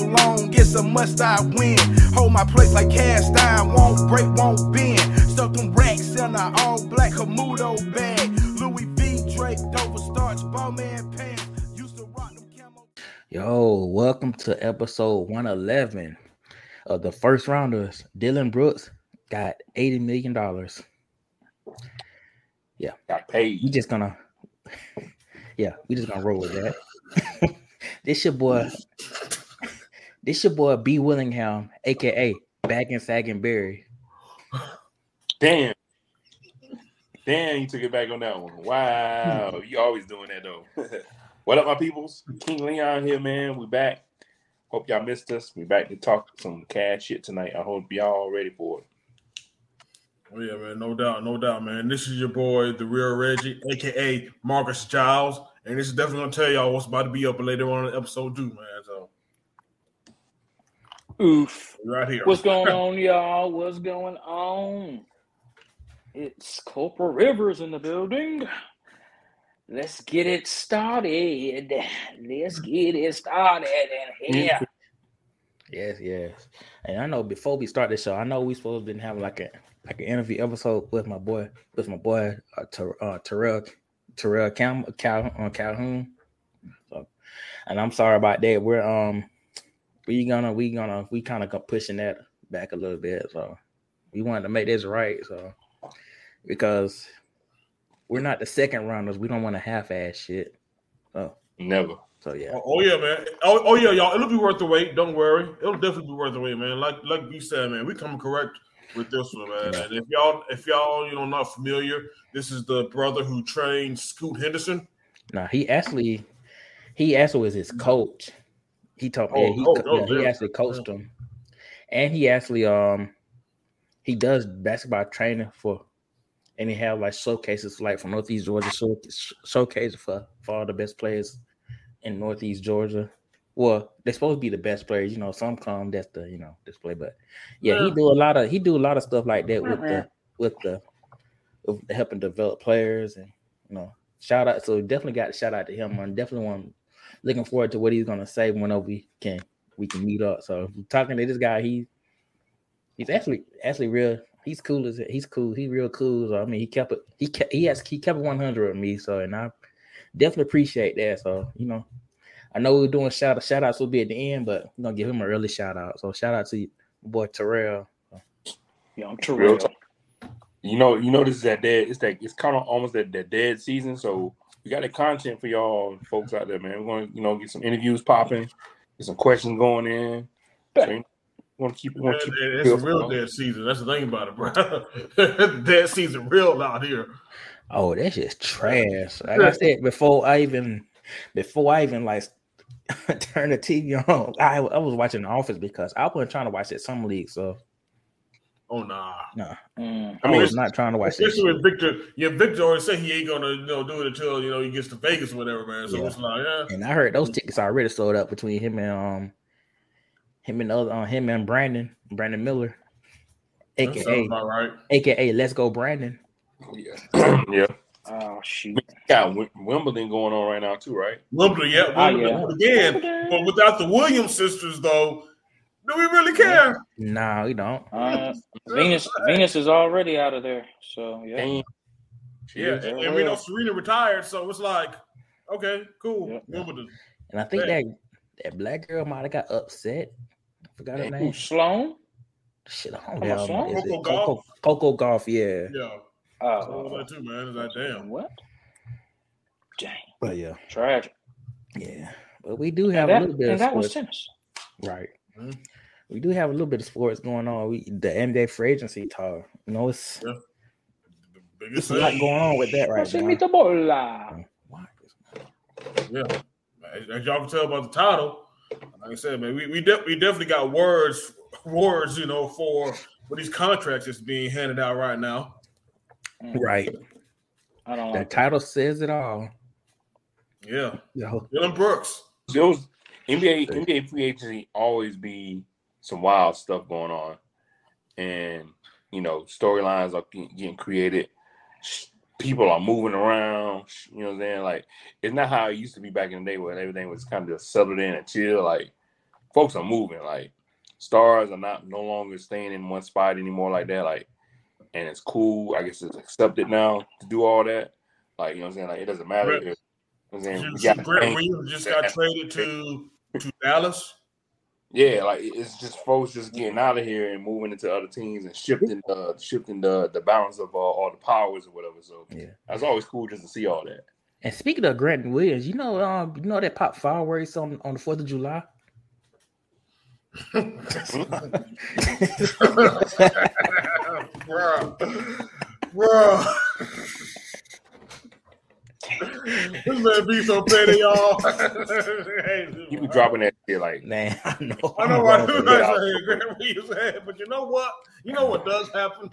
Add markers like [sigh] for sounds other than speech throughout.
long, it's a must I win. Hold my place like cast iron, won't break, won't bend. Stuck them racks in a all black Camudo bag. Louis V. Drake, Dover starch, Bowman pants. Used to rock them camo. Yo, welcome to episode 111 of the first rounders. Dillon Brooks got $80 million. Yeah. Got paid. We just gonna [laughs] yeah, we just gonna roll with that. [laughs] this your boy, this your boy B Willingham, aka Back and Sagging Berry. Damn. Damn, you took it back on that one. Wow. you always doing that though. [laughs] what up, my peoples? King Leon here, man. We back. Hope y'all missed us. We back to talk some cash shit tonight. I hope y'all ready for it. Oh yeah, man, no doubt, no doubt, man. This is your boy, the real Reggie, aka Marcus Giles, and this is definitely gonna tell y'all what's about to be up later on in the episode too, man. So Oof. right here. What's going [laughs] on, y'all? What's going on? It's Corporal Rivers in the building. Let's get it started. Let's get it started in here. Yes, yes. And I know before we start the show, I know we supposed to been having like a like an interview episode with my boy, with my boy uh, Ter- uh, Terrell Terrell Cal, Cal uh, Calhoun. So, and I'm sorry about that. We're um we gonna we gonna we kind of pushing that back a little bit. So we wanted to make this right. So because we're not the second rounders, we don't want to half ass shit. So Never. so yeah. Oh, oh, yeah, man. Oh, oh yeah, y'all. It'll be worth the wait. Don't worry. It'll definitely be worth the wait, man. Like like you said, man, we come correct with this one, man. And if y'all if y'all you know not familiar, this is the brother who trained Scoot Henderson. No, he actually he actually was his coach. He told me Oh, yeah, he, oh, co- oh, yeah, he actually coached him. And he actually um he does basketball training for and he have like showcases like for Northeast Georgia show, showcase for for all the best players in Northeast Georgia. Well, they're supposed to be the best players, you know. Some come that's the you know display, but yeah, he do a lot of he do a lot of stuff like that with the with the with helping develop players and you know shout out. So definitely got to shout out to him. I'm definitely one looking forward to what he's gonna say whenever we can we can meet up. So talking to this guy, he he's actually actually real. He's cool as he's cool. He's real cool. So I mean, he kept it. He kept he has he kept it 100 with me. So and I definitely appreciate that. So you know, I know we are doing shout out shout outs will be at the end, but I'm gonna give him an early shout out. So shout out to you, boy Terrell. Young Real Terrell. You know, you know, this is that dead. It's like it's kind of almost that, that dead season. So we got the content for y'all folks out there, man. We're gonna, you know, get some interviews popping, get some questions going in. So, you want to keep it. Want to keep it it's a real. real dead season. That's the thing about it, bro. [laughs] dead season real out here. Oh, that's just trash. Like I said before, I even before I even like [laughs] turn the TV on, I, I was watching The Office because I wasn't trying to watch that summer league. So Oh nah. no, Mm. I mean, was not trying to watch that. Especially with Victor, yeah, Victor already said he ain't gonna you know do it until you know he gets to Vegas or whatever, man. So Yeah. it's like, yeah, And I heard those tickets already sold up between him and um him and other uh, him and Brandon Brandon Miller, that aka right. aka Let's Go Brandon. Yeah, [coughs] yeah. Oh shoot. Got Wimbledon going on right now too, right? Wimbledon, yeah, Ah, Wimbledon yeah. again. But without the Williams sisters, though, do we really care? No, you don't. Uh, Venus Venus is already out of there. So yeah. Damn. Yeah, and, and we know Serena retired, so it's like, okay, cool, Yep. Wimbledon. And I think Yeah. that that black girl might have got upset. I forgot her Hey, Who, name. Sloan? Shit, I Come don't know. Sloan? Is Coco Coco, Gauff? Coco Gauff, yeah. Yeah, Oh, so that too, man. It's like, damn. what? Dang, But yeah, tragic. yeah. But we do have And a little bit and of that was tennis. Right. Mhm. We do have a little bit of sports going on. We the NBA free agency talk. You know, it's The it's biggest a lot thing. going on with that right Pásame now. the oh, Yeah, as, as y'all can tell by the title, like I said, man, we we, de- we definitely got words words, you know, for for these contracts that's being handed out right now. Mm. Right. I don't The like that. title says it all. Yeah, Yo, Dillon Brooks. Those NBA NBA free agency always be some wild stuff going on, and you know storylines are getting, created. People are moving around. You know what I'm saying? Like it's not how it used to be back in the day where everything was kind of just settled in and chill. Like folks are moving. Like stars are not no longer staying in one spot anymore like that. Like, and it's cool. I guess it's accepted now to do all that. Like you know what I'm saying. Like it doesn't matter. Grant- if, you know what I'm saying You we got Dame- Williams just got traded to to Dallas. Yeah, like it's just folks just getting out of here and moving into other teams and shifting the shifting the the balance of uh, all the powers or whatever. So Yeah. that's always cool just to see all that. And speaking of Grant Williams, you know, um, you know that pop fireworks on on the Fourth of July. [laughs] bro, bro. This man be so petty, y'all. [laughs] You be dropping that shit like Man, I know. [laughs] I know I'm I do say Grant [laughs] but you know what? You know what does happen,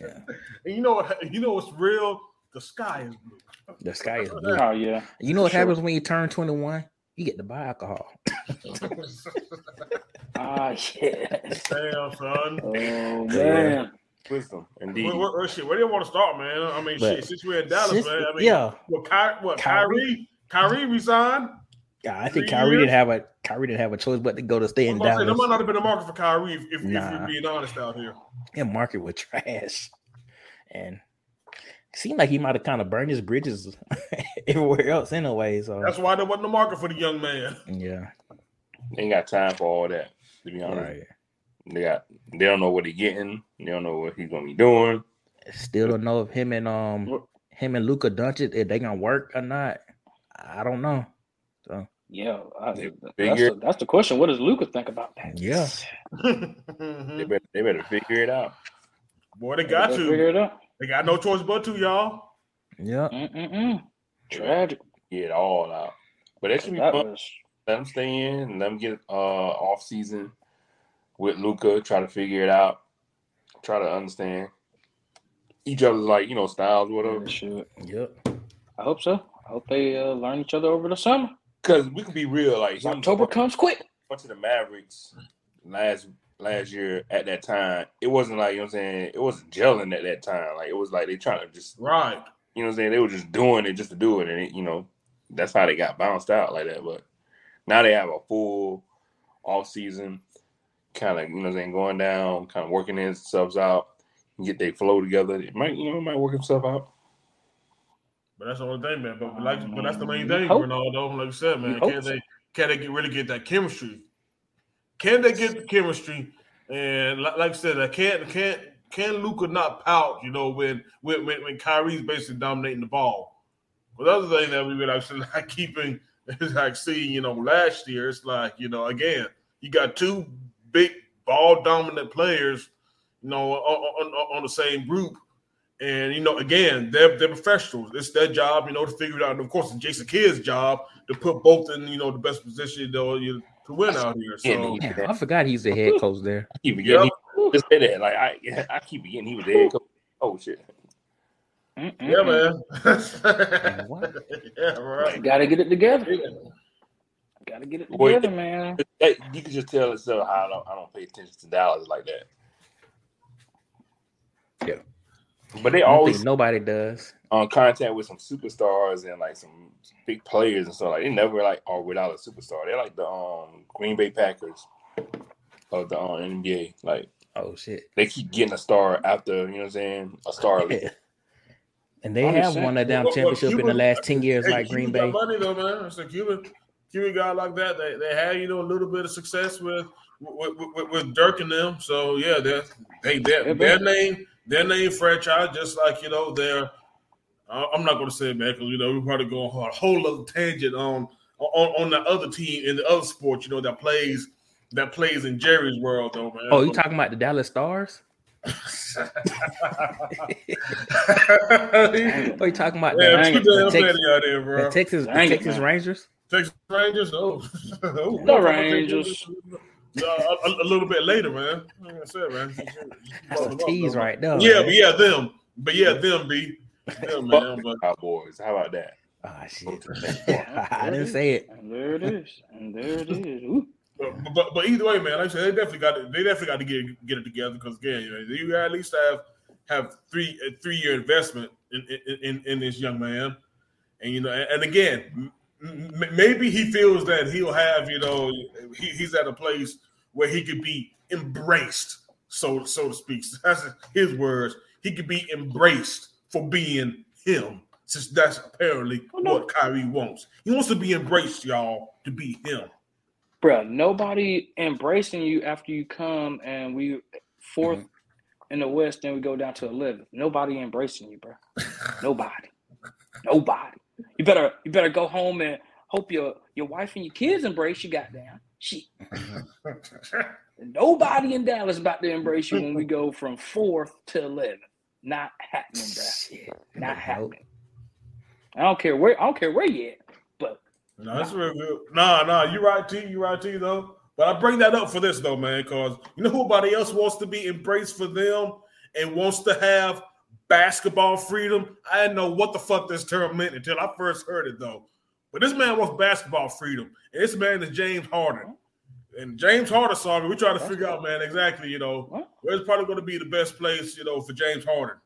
Yeah. and you know what? You know what's real? The sky is blue. The sky is blue. Oh yeah. You know what Sure. happens when you turn 21? You get to buy alcohol. Ah yeah. Damn, son. Oh man. Wisdom, indeed. Where, where, where, shit, where do you want to start, man? I mean, But- shit, since we're in Dallas, Since- man. I mean, yeah. Well, Ky- what, Kyrie? Kyrie? Kyrie resigned. Yeah, I think Three Kyrie years? didn't have a Kyrie didn't have a choice but to go to stay in I'm about to say, there might not have been a market for Kyrie if, if, if Nah. you're being honest out here. And market was trash. And seemed like he might have kind of burned his bridges [laughs] everywhere else anyway. So That's why there wasn't a market for the young man. yeah, They ain't got time for all that. To be honest, right. They got they don't know what he getting. They don't know what he's gonna be doing. Still don't know if him and um him and Luka Doncic if they gonna work or not. I don't know. So Yeah, I, They that's, the, that's the question. What does Luka think about that? Yeah. They better they better figure it out. Boy, they got Let's to. figure it out. They got no choice but to, y'all. yeah. Mm-mm-mm. Tragic. Get it all out. But that should be That fun. was Let them stay in and let them get uh off season with Luka. Try to figure it out. Try to understand each other's like you know styles, whatever. yeah, shoot. Yep. I hope so. I hope they uh, learn each other over the summer. Because we can be real, like October comes quick. went to the Mavericks last last year at that time. It wasn't like you know what I'm saying. It wasn't gelling at that time. Like it was like they trying to just Right. you know what I'm saying. They were just doing it just to do it, and it, you know that's how they got bounced out like that. But now they have a full off season, kind of you know saying, going down, kind of working themselves out, get their flow together. It might you know it might work itself out. But that's the only thing, man. But like, but that's the main Um, thing, hope- Ronaldo. Like you said, man, hope can so. they can they get, really get that chemistry? Can they get the chemistry? And like, like I said, I can't can't can Luka not pout? You know, when when when, when Kyrie's basically dominating the ball. But the other thing that we would actually [laughs] like keeping is [laughs] like seeing, you know, last year it's like you know again you got two big ball dominant players, you know, on, on, on the same group. And you know, again, they're they're professionals. It's their job, you know, to figure it out. And of course, it's Jason Kidd's job to put both in, you know, the best position you know, you- to win out here. So Yeah, I forgot he's the head coach there. I keep forgetting. Yep. he- Just say that. Like I, [laughs] I keep forgetting he was there. Oh shit! yeah, Mm-mm-mm. man. what? [laughs] yeah, right. Gotta get it together. Yeah. Gotta get it Boy, together, man. That- you can just tell itself how I don't, I don't pay attention to Dallas like that. Yeah. but they I don't always think nobody does. on contact with some superstars and like some big players and stuff. Like they never like are without a superstar. They're like the um Green Bay Packers of the um, NBA. Like Oh shit. they keep getting a star after you know what I'm saying a star. league. [laughs] And they I'm have won that damn Well, well, championship in the last 10 [laughs] years, Hey, like Green Bay. got money though, man. It's a Cuban, Cuban guy like that. They, they had you know a little bit of success with with, with, with Dirk and them. So yeah, they're, they their Yeah, their name their name franchise just like you know their. I'm not going to say it, man, because you know we're probably go on a whole other tangent on on on the other team in the other sport. You know that plays that plays in Jerry's world though, man. Oh, you talking about the Dallas Stars? yeah, [laughs] [laughs] oh, Or you talking about too the, Dang damn it. the, petty Tex- out there, bro. the Texas, the Texas. Rangers? Texas Rangers. Oh, [laughs] oh The Rangers. Uh, a, a little bit later, man. Like I said, man. That's a [laughs] tease right there. Yeah, man. but yeah, them. But yeah, them be. Them, man. But Cowboys. How about that? Ah, shit. [laughs] I didn't say it. And there it is. And there it is. Ooh. but, but but either way, man. Like I said, they definitely got it. They definitely got to get get it together because again, you, know, you at least have have three a three year investment in, in in in this young man, and you know, and, and again, maybe he feels that he'll have, you know, he, he's at a place where he could be embraced, so so to speak. [laughs] That's his words. He could be embraced for being him, since that's apparently no. what Kyrie wants. He wants to be embraced, y'all, to be him. Bro, nobody embracing you after you come and we 4th mm-hmm. in the West, then we go down to 11th. Nobody embracing you, bro. nobody. Nobody. You better you better go home and hope your your wife and your kids embrace you. Goddamn, she. [laughs] Nobody in Dallas about to embrace you when we go from fourth to eleventh. Not happening, bro. Shit. Not happening. I don't care where. I don't care where you at. But no, that's real good. Nah, nah, you right, T. You right, T. Though. But I bring that up for this though, man, because you know who nobody else wants to be embraced for them and wants to have basketball freedom. I didn't know what the fuck this term meant until I first heard it though. But this man wants basketball freedom. And this man is James Harden. And James Harden saga, we try to figure out, man, exactly, you know, where's probably going to be the best place, you know, for James Harden.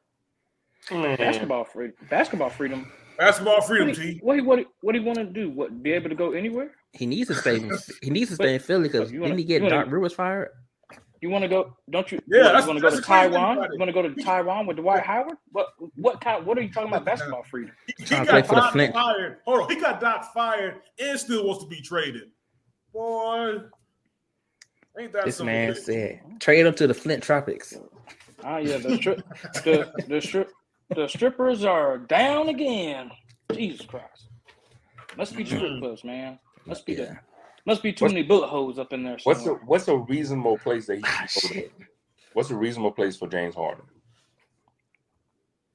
Man. Basketball freedom. Basketball freedom. Basketball freedom, what T. What he what he, what he want to do? What be able to go anywhere? He needs to stay. he needs to stay in Philly because didn't he get Doc Rivers fired? You want to go? Don't you? Yeah, you want to go to Taiwan? You want to go to Taiwan with Dwight Howard? What? What kind? What are you talking about? Basketball freedom? He, he got Doc fired. Hold on, he got Doc fired and still wants to be traded. Boy, ain't that this man good? said trade him to the Flint Tropics. Ah, yeah, the strip, the the strip, the strippers are down again. Jesus Christ, must be strip clubs, man. Must be yeah. the must be too what's, many bullet holes up in there. Somewhere. What's a what's a reasonable place that he ah, shit. What's a reasonable place for James Harden?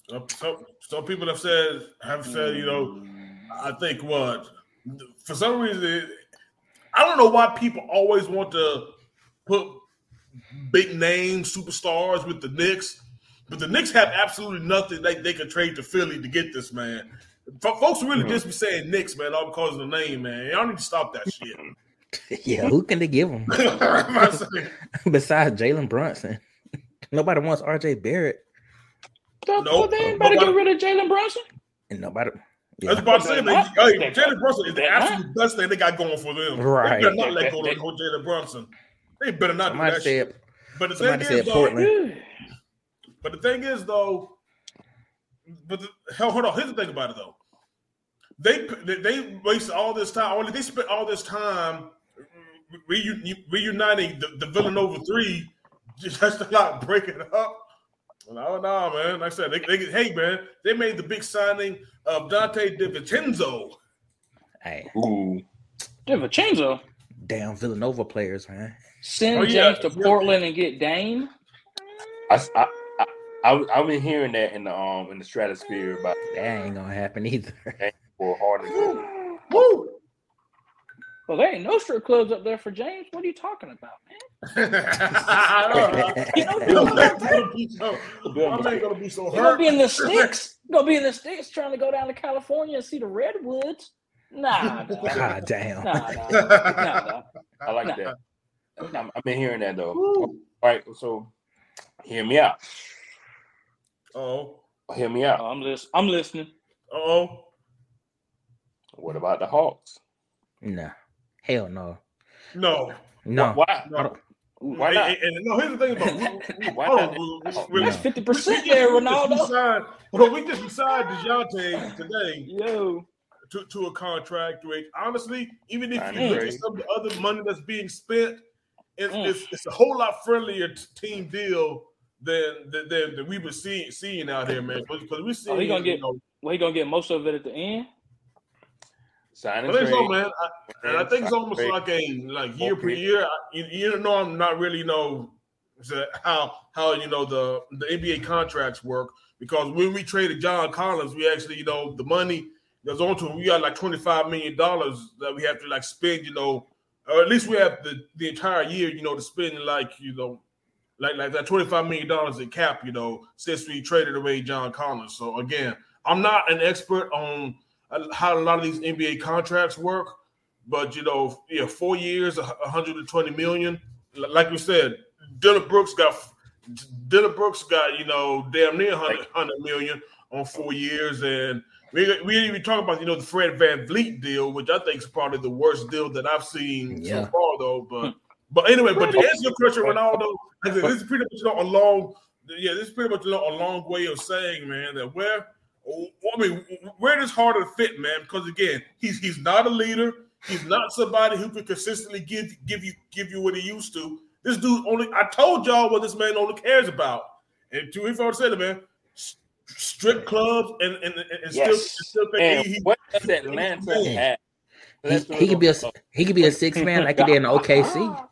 Some, some people have said have said, you know, I think what for some reason I don't know why people always want to put big name superstars with the Knicks, but the Knicks have absolutely nothing they, they could trade to Philly to get this man. Folks really mm-hmm. just be saying Knicks, man, all because of the name, man. Y'all need to stop that shit. [laughs] yeah, who can they give them? [laughs] [laughs] Besides Jalen Brunson, nobody wants RJ Barrett. No, nope. they ain't better get rid of Jalen Brunson. And nobody. Yeah. I was about to say, like, hey, Jalen Brunson is the absolute best thing they got going for them. Right. They better not let go of Jalen Brunson. They better not somebody do that said, shit. But the thing is, though, Portland. but the thing is, though, but the, hell, hold on. Here's the thing about it though. They they wasted all this time. Only they spent all this time reuniting the, the Villanova three just to not break it up. No, no, man. Like I said, they, they, hey, man, they made the big signing of Donte DiVincenzo. Hey, ooh, DiVincenzo. Damn Villanova players, man. Send oh, James to Portland and get Dame. I, I, I, I've been hearing that in the um in the stratosphere about that ain't gonna happen either. [laughs] For Harden. Woo! Well, there ain't no strip clubs up there for James. What are you talking about, man? [laughs] [laughs] you know, I'm not gonna be so hurt. You're gonna be in the sticks. You're gonna be in the sticks trying to go down to California and see the redwoods. Nah, nah. God damn. Nah, nah, nah, I like nah. that. I've been hearing that though. Woo. All right, so hear me out. Oh, hear me out. Oh, I'm listening. I'm listening. Oh, what about the Hawks? Nah, hell no. No. No. Why? No. Why not? And, and, no, here's the thing about [laughs] why not? That's fifty percent there, Ronaldo. well, we just signed Dejounte today. Yo. To, to a contract, Rick. Honestly, even if you look at some of the other money that's being spent, it's, mm. it's, it's a whole lot friendlier team deal than than, than we've been seeing seeing out here, man. Because we see. Oh, he gonna get. Know, well, he gonna get most of it at the end. Signing I think so, man. I, and I think it's almost trade. like a like year okay. per year. I, you, you, know, I'm not really you know how how you know the the NBA contracts work because when we traded John Collins, we actually you know the money that's on to. We got like twenty five million dollars that we have to like spend. You know, or at least we have the the entire year. You know, to spend like you know like like that twenty five million dollars in cap, you know, since we traded away John Collins. So again, I'm not an expert on how a lot of these NBA contracts work, but you know, yeah, four years, 120 million. Like we said, Dillon Brooks got Dillon Brooks got you know damn near 100, 100 million on four years, and We, we didn't even talk about you know the Fred VanVleet deal, which I think is probably the worst deal that I've seen Yeah. so far, though. But hmm. But anyway, but to answer your question, Ronaldo, I said, this is pretty much you know, a long yeah, this is pretty much you know, a long way of saying, man, that where oh, I mean, where does harder to fit, man? Because again, he's he's not a leader. He's not somebody who can consistently give give you give you what he used to. This dude only I told y'all what this man only cares about. And to if I would say it, man, strip clubs and and, and, and still, Yes. still think And he, he what does Atlanta Yeah. [laughs] have? He, he could be a he could be a six man like he did in OKC. [laughs] Ah.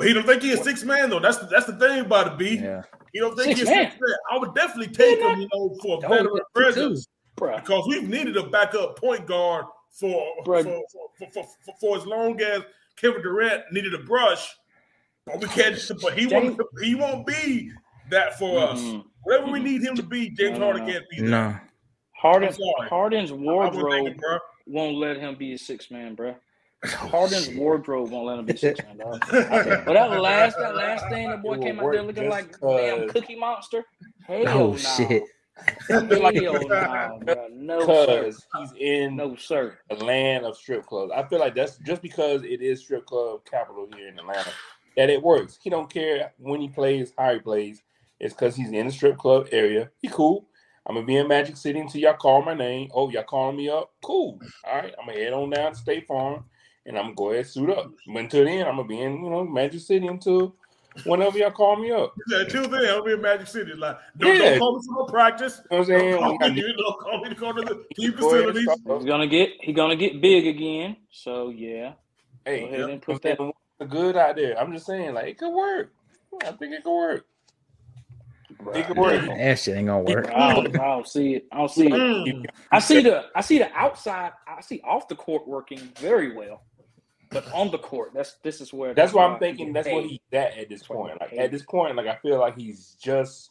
But he don't think he's a six man though. That's the, that's the thing about it, B. Yeah, You don't think Six he's man. six man. I would definitely take Yeah, him, you know, for a veteran presence. Bruh. because we've needed a backup point guard for for, for, for, for, for, for as long as Kevin Durant needed a brush, but we can't. But he won't. He won't be that for us. Mm-mm. Whatever we need him to be, James No, no, Harden can't be. That. no, Harden, Harden's I was thinking, wardrobe won't let him be a six man, bro. [laughs] Harden's shit. wardrobe won't let him be six man, dog. But that last, that last thing, the boy came out there looking just like damn Cookie Monster. Hell Oh no. shit! Hell no, bro. [laughs] No sir. because he's in No sir. the land of strip clubs. I feel like that's just because it is strip club capital here in Atlanta that it works. He don't care when he plays, how he plays. It's because he's in the strip club area. He cool. I'm gonna be in Magic City until y'all call my name. Oh, y'all calling me up? Cool. All right, I'm gonna head on down to State Farm and I'm gonna go ahead and suit up. But until then, I'm gonna be in you know Magic City until whenever y'all call me up. Yeah, Until then, I'll be in Magic City. Like, don't, Yeah. don't call me for no practice. You know what I'm saying? Don't call got me, don't call me to go to the [laughs] team Go ahead and facilities. He's gonna get he gonna get big again. So yeah. Hey, Go ahead and put that- saying, good out there. I'm just saying, like it could work. I think it could work. It could work. That shit ain't gonna work. I don't, I don't see it. I don't see it. Mm. I see the I see the outside. I see off the court working very well, but on the court, that's this is where That's why I'm thinking. That's what he's at at this That's why he point. Like at this point, like I feel like he's just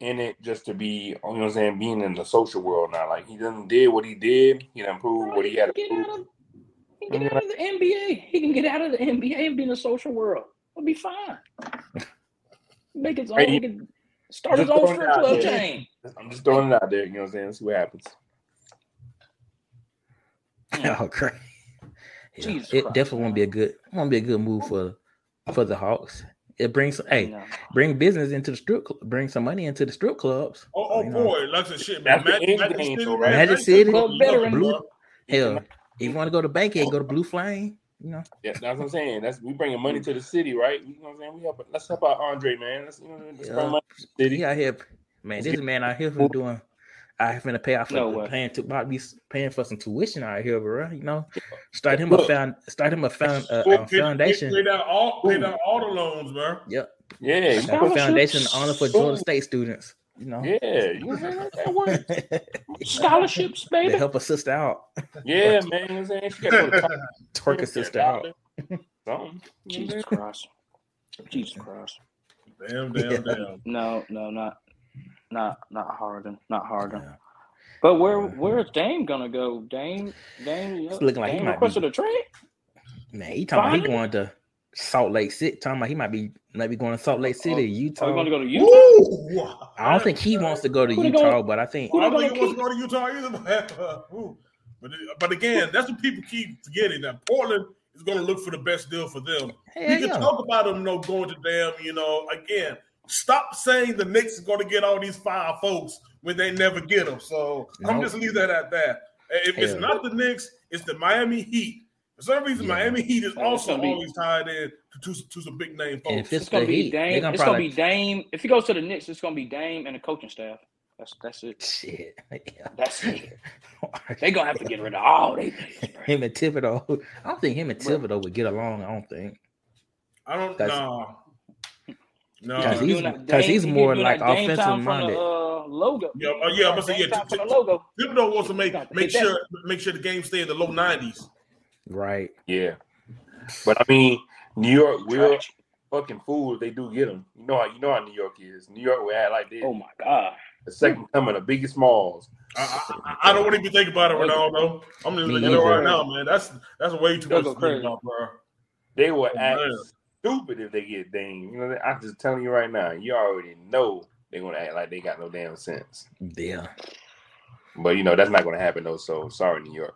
in it just to be. You know what I'm saying? Being in the social world now. Like he done did what he did. He done proved Bro, what he had to can get out prove. of he can get out of the NBA. He can get out of the NBA and be in the social world. It'll be fine. [laughs] Make his own. Hey, He can start his own strip club chain. I'm just throwing it out there. You know what I'm saying? See what happens. Hmm. [laughs] Oh crap! Yeah, Jesus it Christ, definitely won't be a good won't be a good move for for the Hawks. It brings hey No. bring business into the strip club, bring some money into the strip clubs. Oh, oh boy, lots of shit, man. That's the end Magic game, City, though, right? Magic City, Club. Blue, hell, if you want to go to Bankhead, go to Blue Flame. You know, Yeah, that's what I'm saying. That's we bringing money to the city, right? You know what I'm saying? We help. Let's help out Andre, man. Let's, you know, let's Yeah. bring money to the city. he out here, man. This is a man out here for doing. I have to pay off for No the way. paying to about be paying for some tuition out here, bro. You know, start him a Look. found, start him a found a, Pay- a foundation. Pay down all, pay down all the loans, bro. Yep, Yeah, a you foundation honor for Georgia State students. You know, yeah, you know what I'm saying? That works. [laughs] Scholarships, to baby. help a sister out, Yeah, [laughs] man. You know what I'm saying? She got to go to college. [laughs] twerk a sister out. Something. Jesus Christ. Jesus Christ. Damn, damn, Yeah. damn. No, no, not, not, not Harden, not Harden. Yeah. But where, where's Dame gonna go? Dame, Dame, It's uh, looking like he Dame might requested be- a trade. Man, he talking about he going to Salt Lake City. Talking about he might be maybe going to Salt Lake City, oh, oh, Are we Utah. gonna go to Utah? Woo! I don't think he wants to go to Who Utah, gonna- but I think who I don't think he gonna wants to go to Utah either. [laughs] But, uh, but, uh, but again, that's what people keep forgetting that Portland is going to look for the best deal for them. hell we can yeah. talk about them, you know, going to them. You know, again, stop saying the Knicks is going to get all these five folks when they never get them. So I'm just leave that at that. If it's not the Knicks, it's the Miami Heat. For some reason, Yeah. Miami Heat is Oh, also be- always tied in to, to, to some big name folks. if it's It's gonna be Heat, Dame. gonna It's probably gonna be Dame. If he goes to the Knicks, it's gonna be Dame and the coaching staff. That's that's it. shit. [laughs] Yeah. That's it. [laughs] They gonna have to get rid of all they. [laughs] him and Thibodeau. I don't think him and Bro. Thibodeau would get along. I don't think I don't That's- know. No, Because he's- doing that 'cause Dame- he's more doing like offensive minded. The, uh, logo. Yeah, uh, yeah, I'm gonna say, yeah, time t- from t- the logo. Thibodeau wants to make to make hit that. sure make sure the game stay in the low nineties. right. Yeah, but I mean, New York will Trash. fucking fool if they do get them. You know how you know how New York is. New York will act like this. Oh my god. the second coming of Biggie Smalls. I, I, I don't want to even think about it, Ronaldo. I'm just looking at you know either. right now, man. That's that's way too much go to think crazy. about, bro. They will Oh, act man. Stupid if they get Dame. You know, I'm just telling you right now. You already know they're gonna act like they got no damn sense. Yeah. But you know that's not going to happen though. So sorry, New York.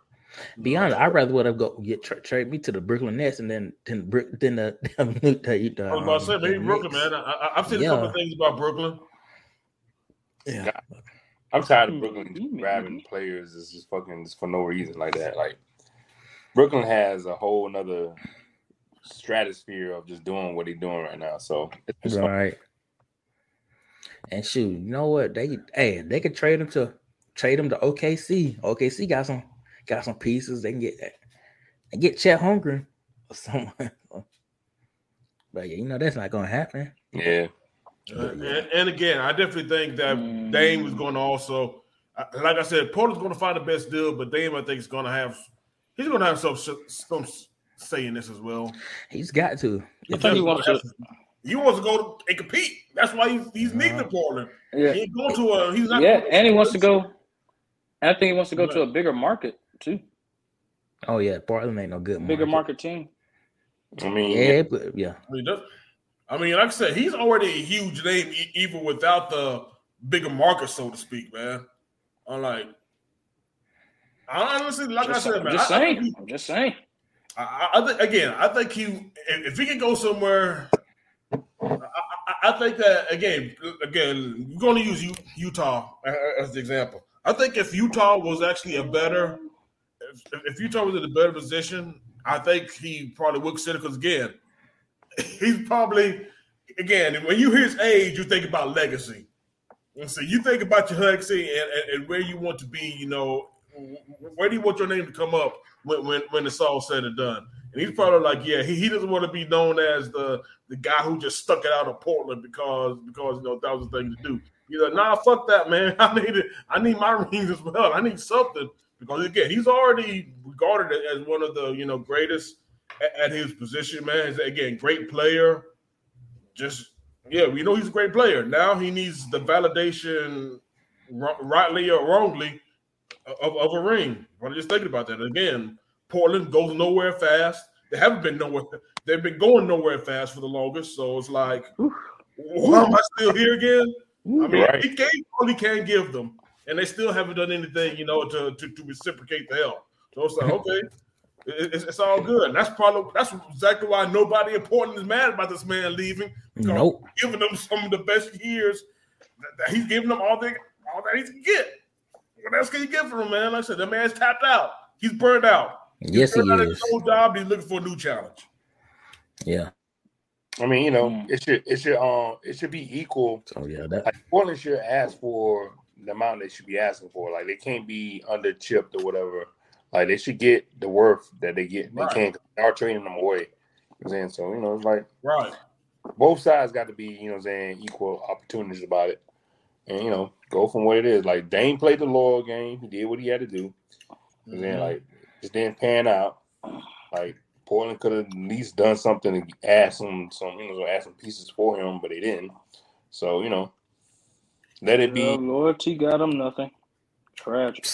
Be honest, I'd rather would have go get tra- trade me to the Brooklyn Nets and then than than the, [laughs] the, the, I was about to say um, maybe Brooklyn, Knicks. man. I, I, I've seen a couple of things about Brooklyn. Yeah, I'm tired of Brooklyn maybe. grabbing players is just fucking just for no reason like that. Like Brooklyn has a whole nother stratosphere of just doing what they're doing right now. So it's just fun. right. And shoot, you know what? They hey, they could trade him to trade him to OKC. OKC got some got some pieces. They can get that they get Chet Holmgren or [laughs] someone. But yeah, you know that's not gonna happen. yeah. Uh, and, and again, I definitely think that Mm. Dame is going to also, like I said, Portland's going to find the best deal, but Dame, I think, is going to have, he's going to have some some say in this as well. He's got to. I think he wants to. He wants to go and compete. That's why he's, he's leaving Portland. Yeah, He ain't going to a. He's not. yeah, and he wants to go. I think he wants to go to a bigger market too, Oh yeah, Portland ain't no good bigger market. market team. I mean, Yeah, but yeah. I mean, that's- I mean, like I said, he's already a huge name, e- even without the bigger market, so to speak, man. I'm like, I honestly, like Just, I said, man, just I- I saying. think he- I'm just saying. I, I again, I think he if, he can go somewhere, I, I, I think that again, again, we're going to use U- Utah as the example. I think if Utah was actually a better, if, if Utah was in a better position, I think he probably would consider because again, [laughs] he's probably again when you hear his age, you think about legacy. And so you think about your legacy and, and, and where you want to be. You know, where do you want your name to come up when when, when it's all said and done? And he's probably like, yeah, he, he doesn't want to be known as the the guy who just stuck it out of Portland because because you know that was the thing to do. He's like, nah, fuck that, man. [laughs] I need it. I need my [laughs] rings as well. I need something because again, he's already regarded as one of the you know greatest at, at his position, man. He's, again, great player. Just yeah, we know he's a great player. Now he needs the validation, ri- rightly or wrongly, of, of a ring. I'm just thinking about that again. Portland goes nowhere fast. They haven't been nowhere. They've been going nowhere fast for the longest. So it's like, why am I still here again? I mean, Right. he gave all he can give them, and they still haven't done anything, you know, to to, to reciprocate the help. So it's like, okay, it's, it's all good. And that's probably that's exactly why nobody in Portland is mad about this man leaving. Nope. giving them some of the best years that, that he's giving them all they all that he can get. What else can you get from him, man? Like I said, that man's tapped out. He's burned out. Yes, he Burned out at is. his old job. He's looking for a new challenge. Yeah. I mean, you know, Mm. it should it should um it should be equal. So yeah, that Like Portland should ask for the amount they should be asking for. Like they can't be under chipped or whatever. Like they should get the worth that they get. They Right. can't they are trading them away. You know what I'm saying? So, you know, it's like Right. both sides got to be, you know what I'm saying, equal opportunities about it. And, you know, go from what it is. Like Dame played the loyal game. He did what he had to do. You know what I'm saying? Mhm. Like it didn't pan out. Like Portland could have at least done something to add some some, you know, add some pieces for him, but they didn't. So, you know, let it Well, be loyalty got him nothing. Tragic.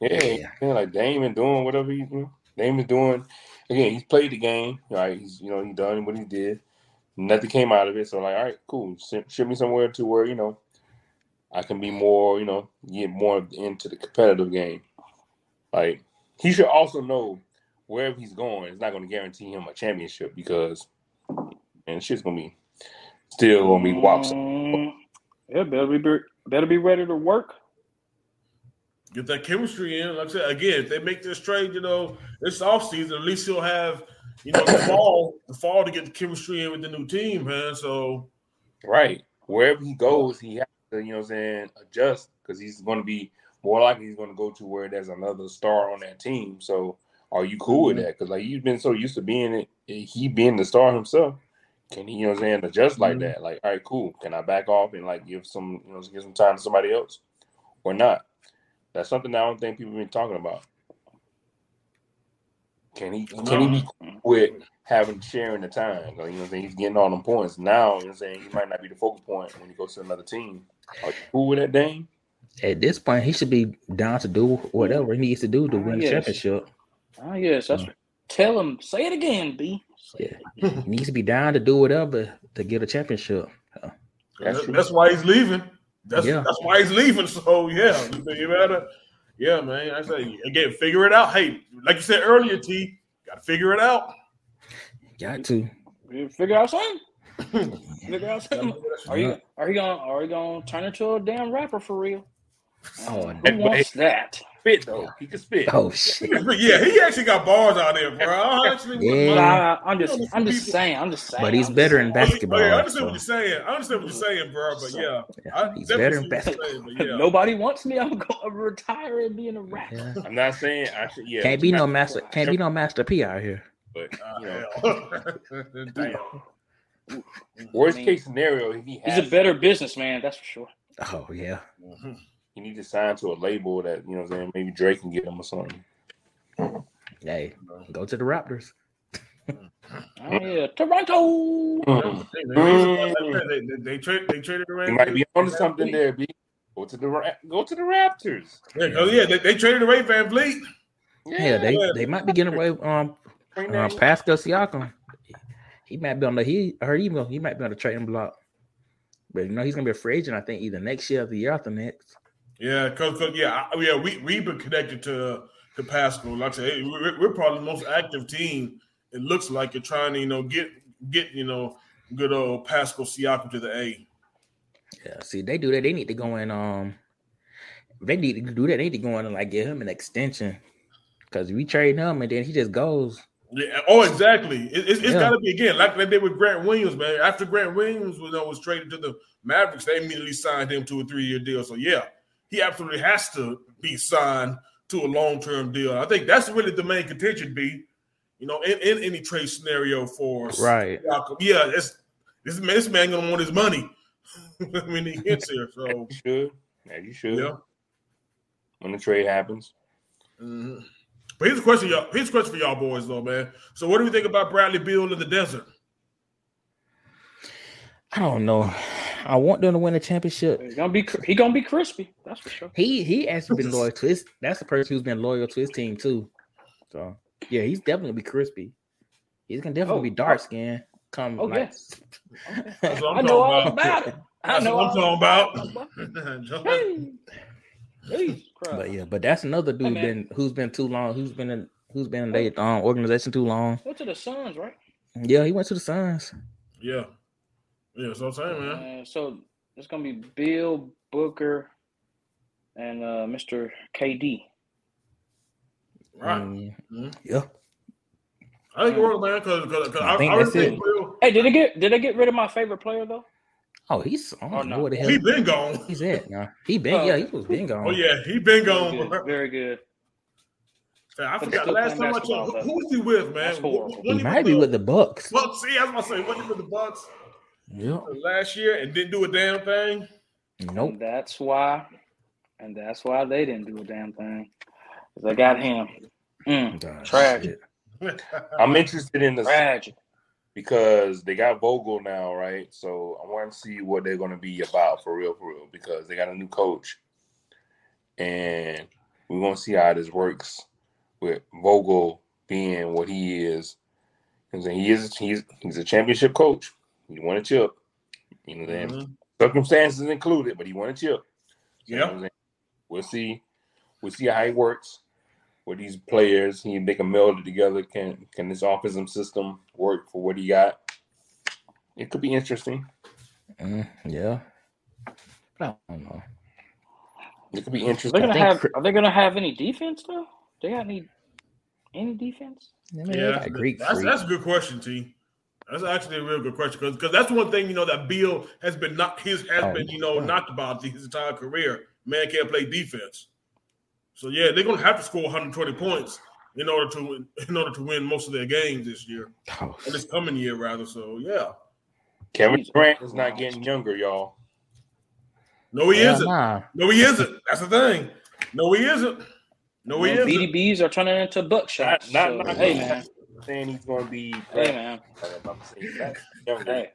Yeah, Yeah. yeah, like Dame is doing whatever he's doing. Dame is doing. Again, he's played the game, right? He's you know he done what he did. Nothing came out of it. So like, all right, cool. Ship, ship me somewhere to where you know I can be more, you know, get more into the competitive game. Like he should also know wherever he's going, it's not going to guarantee him a championship because and shit's gonna be still gonna be wops. Mm, yeah, better be better be ready to work. Get that chemistry in. Like I said, again, if they make this trade, you know, this offseason, at least he'll have, you know, the fall, the fall to get the chemistry in with the new team, man. So Right. Wherever he goes, he has to, you know what I'm saying, adjust because he's going to be more likely he's going to go to where there's another star on that team. So are you cool with that? Because, like, you've been so used to being it, he being the star himself. Can he, you know what I'm saying, adjust like Mhm. that? Like, all right, cool. Can I back off and, like, give some, you know, give some time to somebody else or not? That's something that I don't think people have been talking about. Can he, can he be cool with having sharing the time. Like, you know what I'm saying? He's getting all them points. Now, you know what I'm saying? He might not be the focal point when he goes to another team. Are you cool with that, Dame? at this point he should be down to do whatever he needs to do to ah, win the championship. Ah, yes, that's uh, tell him. Say it again, B. Yeah, he needs to be down to do whatever to get a championship. Uh, that's that's, that's why he's leaving. That's Yeah. that's why he's leaving. So yeah, you, you better, yeah, man. I say again, figure it out. Hey, like you said earlier, T, got to figure it out. Got to. You figure out something. Figure out something. Are you are you gonna are you gonna turn into a damn rapper for real? Oh, Who wants that? Spit though. He can spit. oh shit. [laughs] yeah, he actually got bars out there, bro. I actually Yeah. Nah, I'm just I'm just saying. I'm just saying. But he's I'm better in saying. basketball. Okay, I understand so- what you're saying. I understand what you're saying, bro. But yeah, Yeah, he's better in basketball. saying, but [laughs] yeah. Nobody wants me. I'm going to retire and be in a rap. Yeah. I'm not saying I should. Yeah, Can't be no master. Can't be no master P out here. But Ah, you know, hell. [laughs] Damn. Worst I mean, case scenario, if he He's a better businessman, that's for sure. Oh yeah. Mhm. he needs to sign to a label that you know, what I'm saying maybe Drake can get him or something. Hey, go to the Raptors. Oh yeah, Toronto. Mm. Hey, man, They, they, they, tra- they traded the He might be on to something there, B. Go to the Ra- go to the Raptors. Yeah, oh yeah, they, they traded away VanVleet. Yeah, they, they might be getting away um bring uh, Pascal Siakam. He might be on the he heard he he might be on the trading block. But you know he's gonna be a free agent. I think either next year or the year after next. Yeah, cause yeah, I, yeah, we we've been connected to to Pascal. Like I said, we're, we're probably the most active team. It looks like you're trying to you know get get you know good old Pascal Siakam to the A. Yeah, see, they do that. They need to go in. Um, they need to do that. They need to go in and like give him an extension because we trade him and then he just goes. Yeah. Oh, exactly. It, it's it's Yeah. got to be again like they did with Grant Williams, man. After Grant Williams was, you know, was traded to the Mavericks, they immediately signed him to a three year deal. So yeah, he absolutely has to be signed to a long term deal. I think that's really the main contention. Be you know in, in any trade scenario for us, Right. Siakam. Yeah, it's this man. This man gonna want his money [laughs] when he gets here. So You should. Yeah, you should. yeah. When the trade happens. Mhm. But here's a question, y'all. Here's a question for y'all boys, though, man. So, what do we think about Bradley Beal in the desert? I don't know. I want them to win a championship. He's gonna be cr- he gonna be crispy. That's for sure. He he actually been loyal to his. That's the person who's been loyal to his team too. So yeah, he's definitely gonna be crispy. He's gonna definitely Oh, be dark oh. skinned. Come Oh like, yes. That's what I'm know all talking about it. I know what I'm talking about about. But yeah, but that's another dude man. been who's been too long. Who's been in who's been in their um, organization too long. Went to the Suns, right? Yeah, he went to the Suns. yeah, yeah. That's what I'm saying, man. Uh, so it's gonna be Bill Booker and uh, Mr. KD. Right. Mhm. yeah. I think it works, man. Because because I I, think I, really think it. Beal, Hey, did they get did they get rid of my favorite player though? Oh, he's I Oh, don't know no. where the hell he been gone. he's at. Nah, he been Oh. yeah, he was been gone. Oh yeah, he been Very gone. good. Very good. I But forgot last time I basketball, checked. Who, though. was he with, man? That's horrible. He might be with the Bucks. Well, See, I was gonna say, wasn't he with the Bucks Yeah. last year and didn't do a damn thing? Nope. And that's why, and that's why they didn't do a damn thing. 'Cause They got him. Mm, Tragic. [laughs] I'm interested in the tragic. Because they got Vogel now, right? So I want to see what they're going to be about for real, for real, because they got a new coach, and we want to see how this works with Vogel being what he is. Because he is he's he's a championship coach. He won a chip. You know, then Mhm. circumstances included, but he won a chip. You know Yeah. what We'll see. We'll see how he works with these players. He they can meld it together. Can can this offensive system work for what he got? It could be interesting. Mm, yeah. I don't know. It could be Are they interesting. gonna have? Cri- Are they gonna have any defense though? They got any any defense? I mean, Yeah, Greek that's that's a good question, T. That's actually a real good question because that's one thing you know that Beal has been not his has Oh, been you know yeah. knocked about his entire career. Man can't play defense, so yeah, they're gonna have to score 120 points in order to win, [laughs] in order to win most of their games this year Oh, or this coming year rather. So yeah, Kevin Jesus Durant is not getting younger, y'all. no he hell isn't. nah. No he isn't. That's the thing. No he isn't. No he Man, isn't. BDBs are turning into buckshots. Not- so, not- not- hey man, Saying he's going to be. hey man, I'm that younger. hey.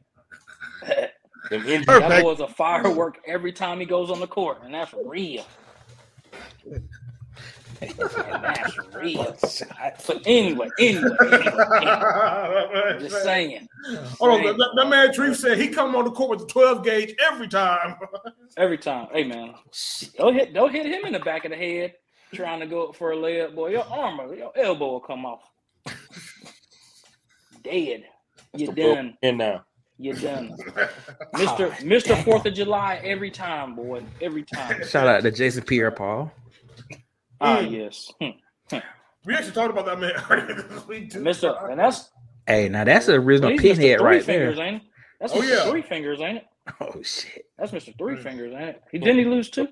Them. [laughs] That boy's a firework every time he goes on the court, and that's real. That's real. But anyway, anyway, anyway, anyway. just saying. Hold on, that, that man Tree said he come on the court with the 12 gauge every time. [laughs] Every time, hey man, don't hit, don't hit him in the back of the head trying to go for a layup, boy. Your arm, or your elbow will come off. Dead. You're done. And now. You're done. [laughs] Mister Mister Fourth of July every time, boy. Every time. Shout out to Jason Pierre Paul. Ah Mm. yes, Hmm. we actually talked about that man [laughs] earlier this week, too. Mister, and that's Hey, now that's the original he's Mr. pinhead Three right Fingers, there. ain't it? That's Oh, Mister yeah. Three Fingers, ain't it? [laughs] Oh shit. That's Mister Three Mm. Fingers, ain't it? He didn't he lose two?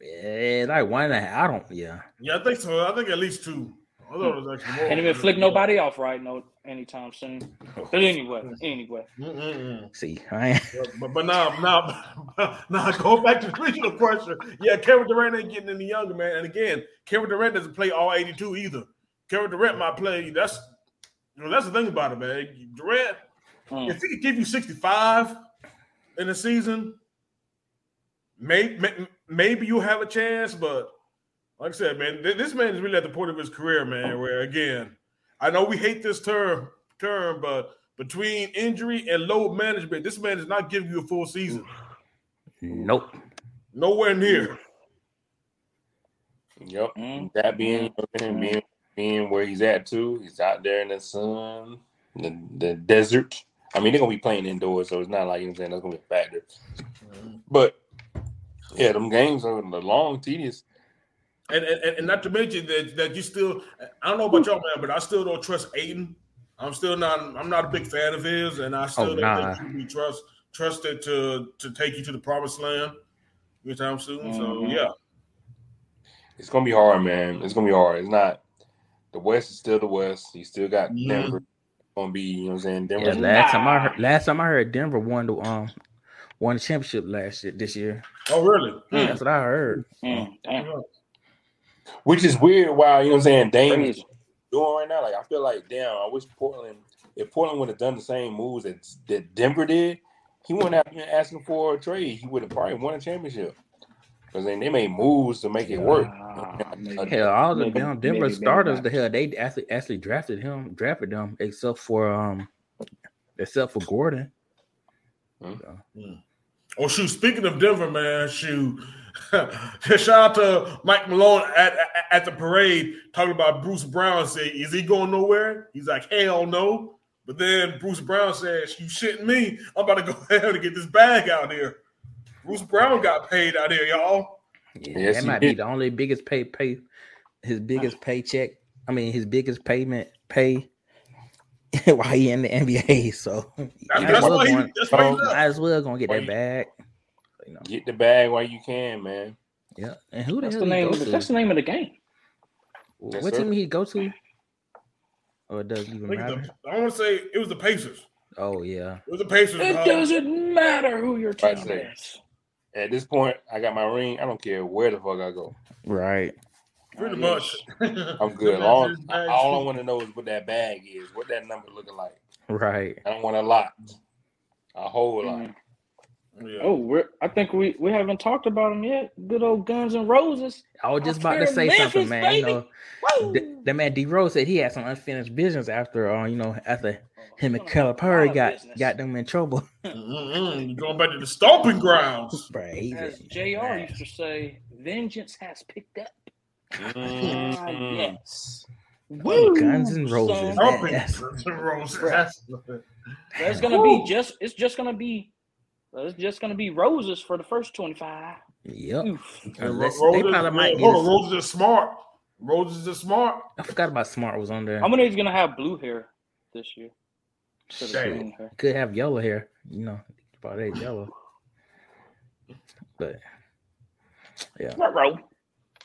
Yeah, like one and a half. I don't. Yeah. Yeah, I think so. I think at least two. I thought it was actually more. Can't even flick nobody off right no anytime soon. But anyway, anyway. Mm-mm-mm. See, I ain't, But, but now, now, [laughs] now, go back to the original question. Yeah, Kevin Durant ain't getting any younger, man. And again, Kevin Durant doesn't play all 82 either. Kevin Durant might play. That's you know, that's the thing about it, man. Durant, Mm. if he could give you 65 in a season, maybe maybe you'll have a chance. But like I said, man, this man is really at the point of his career, man. Where again, I know we hate this term term, but between injury and load management, this man is not giving you a full season. nope. Nowhere near. Yep. Mm. That being being being where he's at too. He's out there in the sun, the the desert. I mean, they're gonna be playing indoors, so it's not like you know I'm saying that's gonna be a factor. But yeah, them games are the long, tedious. And, and and- and not to mention that that you still I don't know about y'all, man, but I still don't trust Ayton. I'm still not I'm not a big fan of his, and I still Oh, don't nah. think he can be trust trusted to to take you to the promised land anytime soon. So Mhm. yeah. It's gonna be hard, man. It's gonna be hard. It's not the West is still the West. You still got Mhm. Denver. Gonna be, you know what I'm saying? Yeah, Denver's last time I heard, last time I heard Denver won the um won the championship last year this year. Oh really? Mm. That's what I heard. Mm, damn. Which is weird. While you know what I'm saying, Dame is doing right now. Like I feel like, damn, I wish Portland, if Portland would have done the same moves that, that Denver did, he wouldn't have been asking for a trade. He would have probably won a championship. Because then they made moves to make it work. Uh, [laughs] maybe. Hell, all the damn Denver maybe, maybe starters, not. the hell they actually actually drafted him, drafted them, except for um, except for Gordon. Oh shoot! Speaking of Denver, man, shoot! [laughs] Shout out to Mike Malone at, at at the parade talking about Bruce Brown. Say, is he going nowhere? He's like, hell no. But then Bruce Brown says, "You shitting me? I'm about to go [laughs] ahead and get this bag out here." Bruce Brown got paid out here, y'all. Yeah, Yes, that he might be the only biggest pay pay his biggest paycheck. I mean, his biggest payment pay [laughs] while he in the NBA. So That's, might that's as well why he. going- That's why he left. might as well gonna get Why that you- bag. You know, Get the bag while you can, man. yeah. And who the That's hell the name. go Of the, to? that's the name of the game. Yes, what sir. team he go to? Or it doesn't even think matter. the- I want to say it was the Pacers. Oh yeah. It was the Pacers. It uh, doesn't matter who your Right team there. is. At this point, I got my ring. I don't care where the fuck I go. Right. Pretty much. [laughs] I'm good. All, all I want to know is what that bag is, what that number looking like. Right. I don't want a lot, a whole lot. Mm. Yeah. Oh, we're, I think we, we haven't talked about them yet. Good old Guns and Roses. I was just about to say Memphis, something, man. You know, Woo! th- that man D Rose said he had some unfinished business after, uh, you know, after him and He's gonna have a Calipari got business. got them in trouble. [laughs] You're going back to the stomping grounds. Right. As just- JR used to say, vengeance has picked up. Ah, Mm. yes. Guns and Roses. son. Stomping Yes. Roses. There's gonna be just it's just gonna be Uh, it's just gonna be roses for the first 25. Yep. Oof. And Unless Ro- they Roses- probably might hold get. on, Roses is smart. Roses is smart. I forgot about Smart was on there. How many is gonna have blue hair this year? Shame. Could have yellow hair. You know, probably ain't yellow. But yeah, Ruh-roh.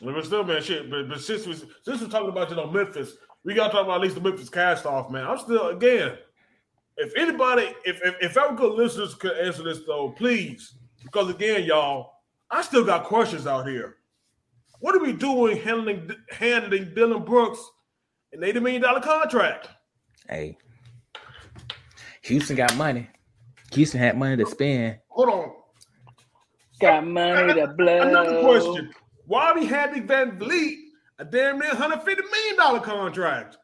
But still, man, shit. But, but since we since we're talking about you know Memphis, we gotta talk about at least the Memphis cast off, man. I'm still again. If anybody, if if, if our good listeners could answer this though, please, because again, y'all, I still got questions out here. What are we doing handling handling Dillon Brooks an eighty million dollar contract? hey, Houston got money. Houston had money to spend. Hold on, Got money to blow. another question. Why are we handing VanVleet a damn near hundred fifty million dollar contract.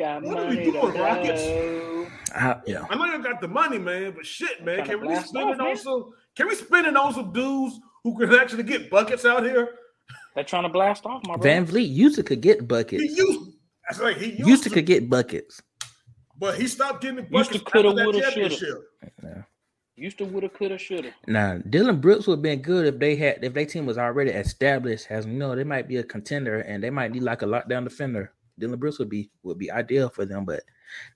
Got What are we money to doing, Rockets? blow. I, yeah. I know you got the money, man, but shit, man, can we blast spend it on some? Can we spend it on some dudes who can actually get buckets out here? They're trying to blast off my Van brother. Vliet used to could get He buckets. used, that's like he used, Used to to, could get buckets. but he stopped getting the Used to buckets coulda, after that woulda, shoulda. championship. Used to woulda, coulda, shoulda. Now, Dillon Brooks would have been good if they had if their team was already established as you know, they might be a contender and they might need like a lockdown defender. Dillon Brooks would be would be ideal for them, but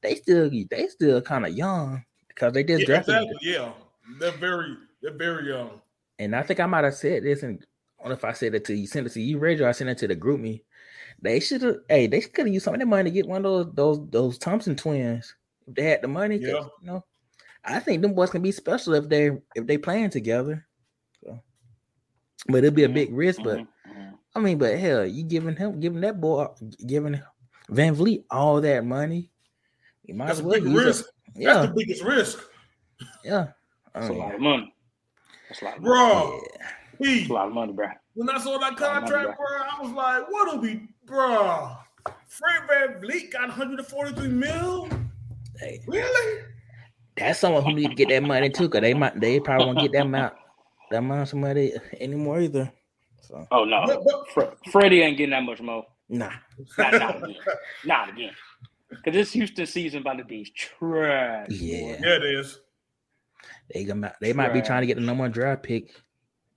they still they still kind of young because they just Yeah, drafted. exactly. Yeah, they're very, they're very young. And I think I might have said this, and I don't know if I said it to you, sent it to you, Rachel. I sent it to the GroupMe. They should have. Hey, they could have used some of that money to get one of those those those Thompson twins if they had the money. Yeah. You know, I think them boys can be special if they if they playing together. So, but it'll be a big risk. But Mhm, mhm. I mean, but hell, you giving him giving that boy giving VanVleet all that money. You might That's as a well big use it. risk. That's the biggest risk, yeah. I That's a oh, lot of money. That's a lot of money. bro. yeah. He, That's a lot of money, bro. when I saw that Oh, my contract, bro, I was like, what'll be, bro? Fred VanVleet got 143 mil. Hey, Really? that's someone who need to get that money too, cause they might they probably won't get that amount that amount of money anymore either. So Oh no, But- but- Fre- Freddie ain't getting that much more. Nah, Not, not again. Not again. Cause this Houston season about to be trash. boy. Yeah. Yeah, it is. they gonna they might be trying to get the number one draft pick,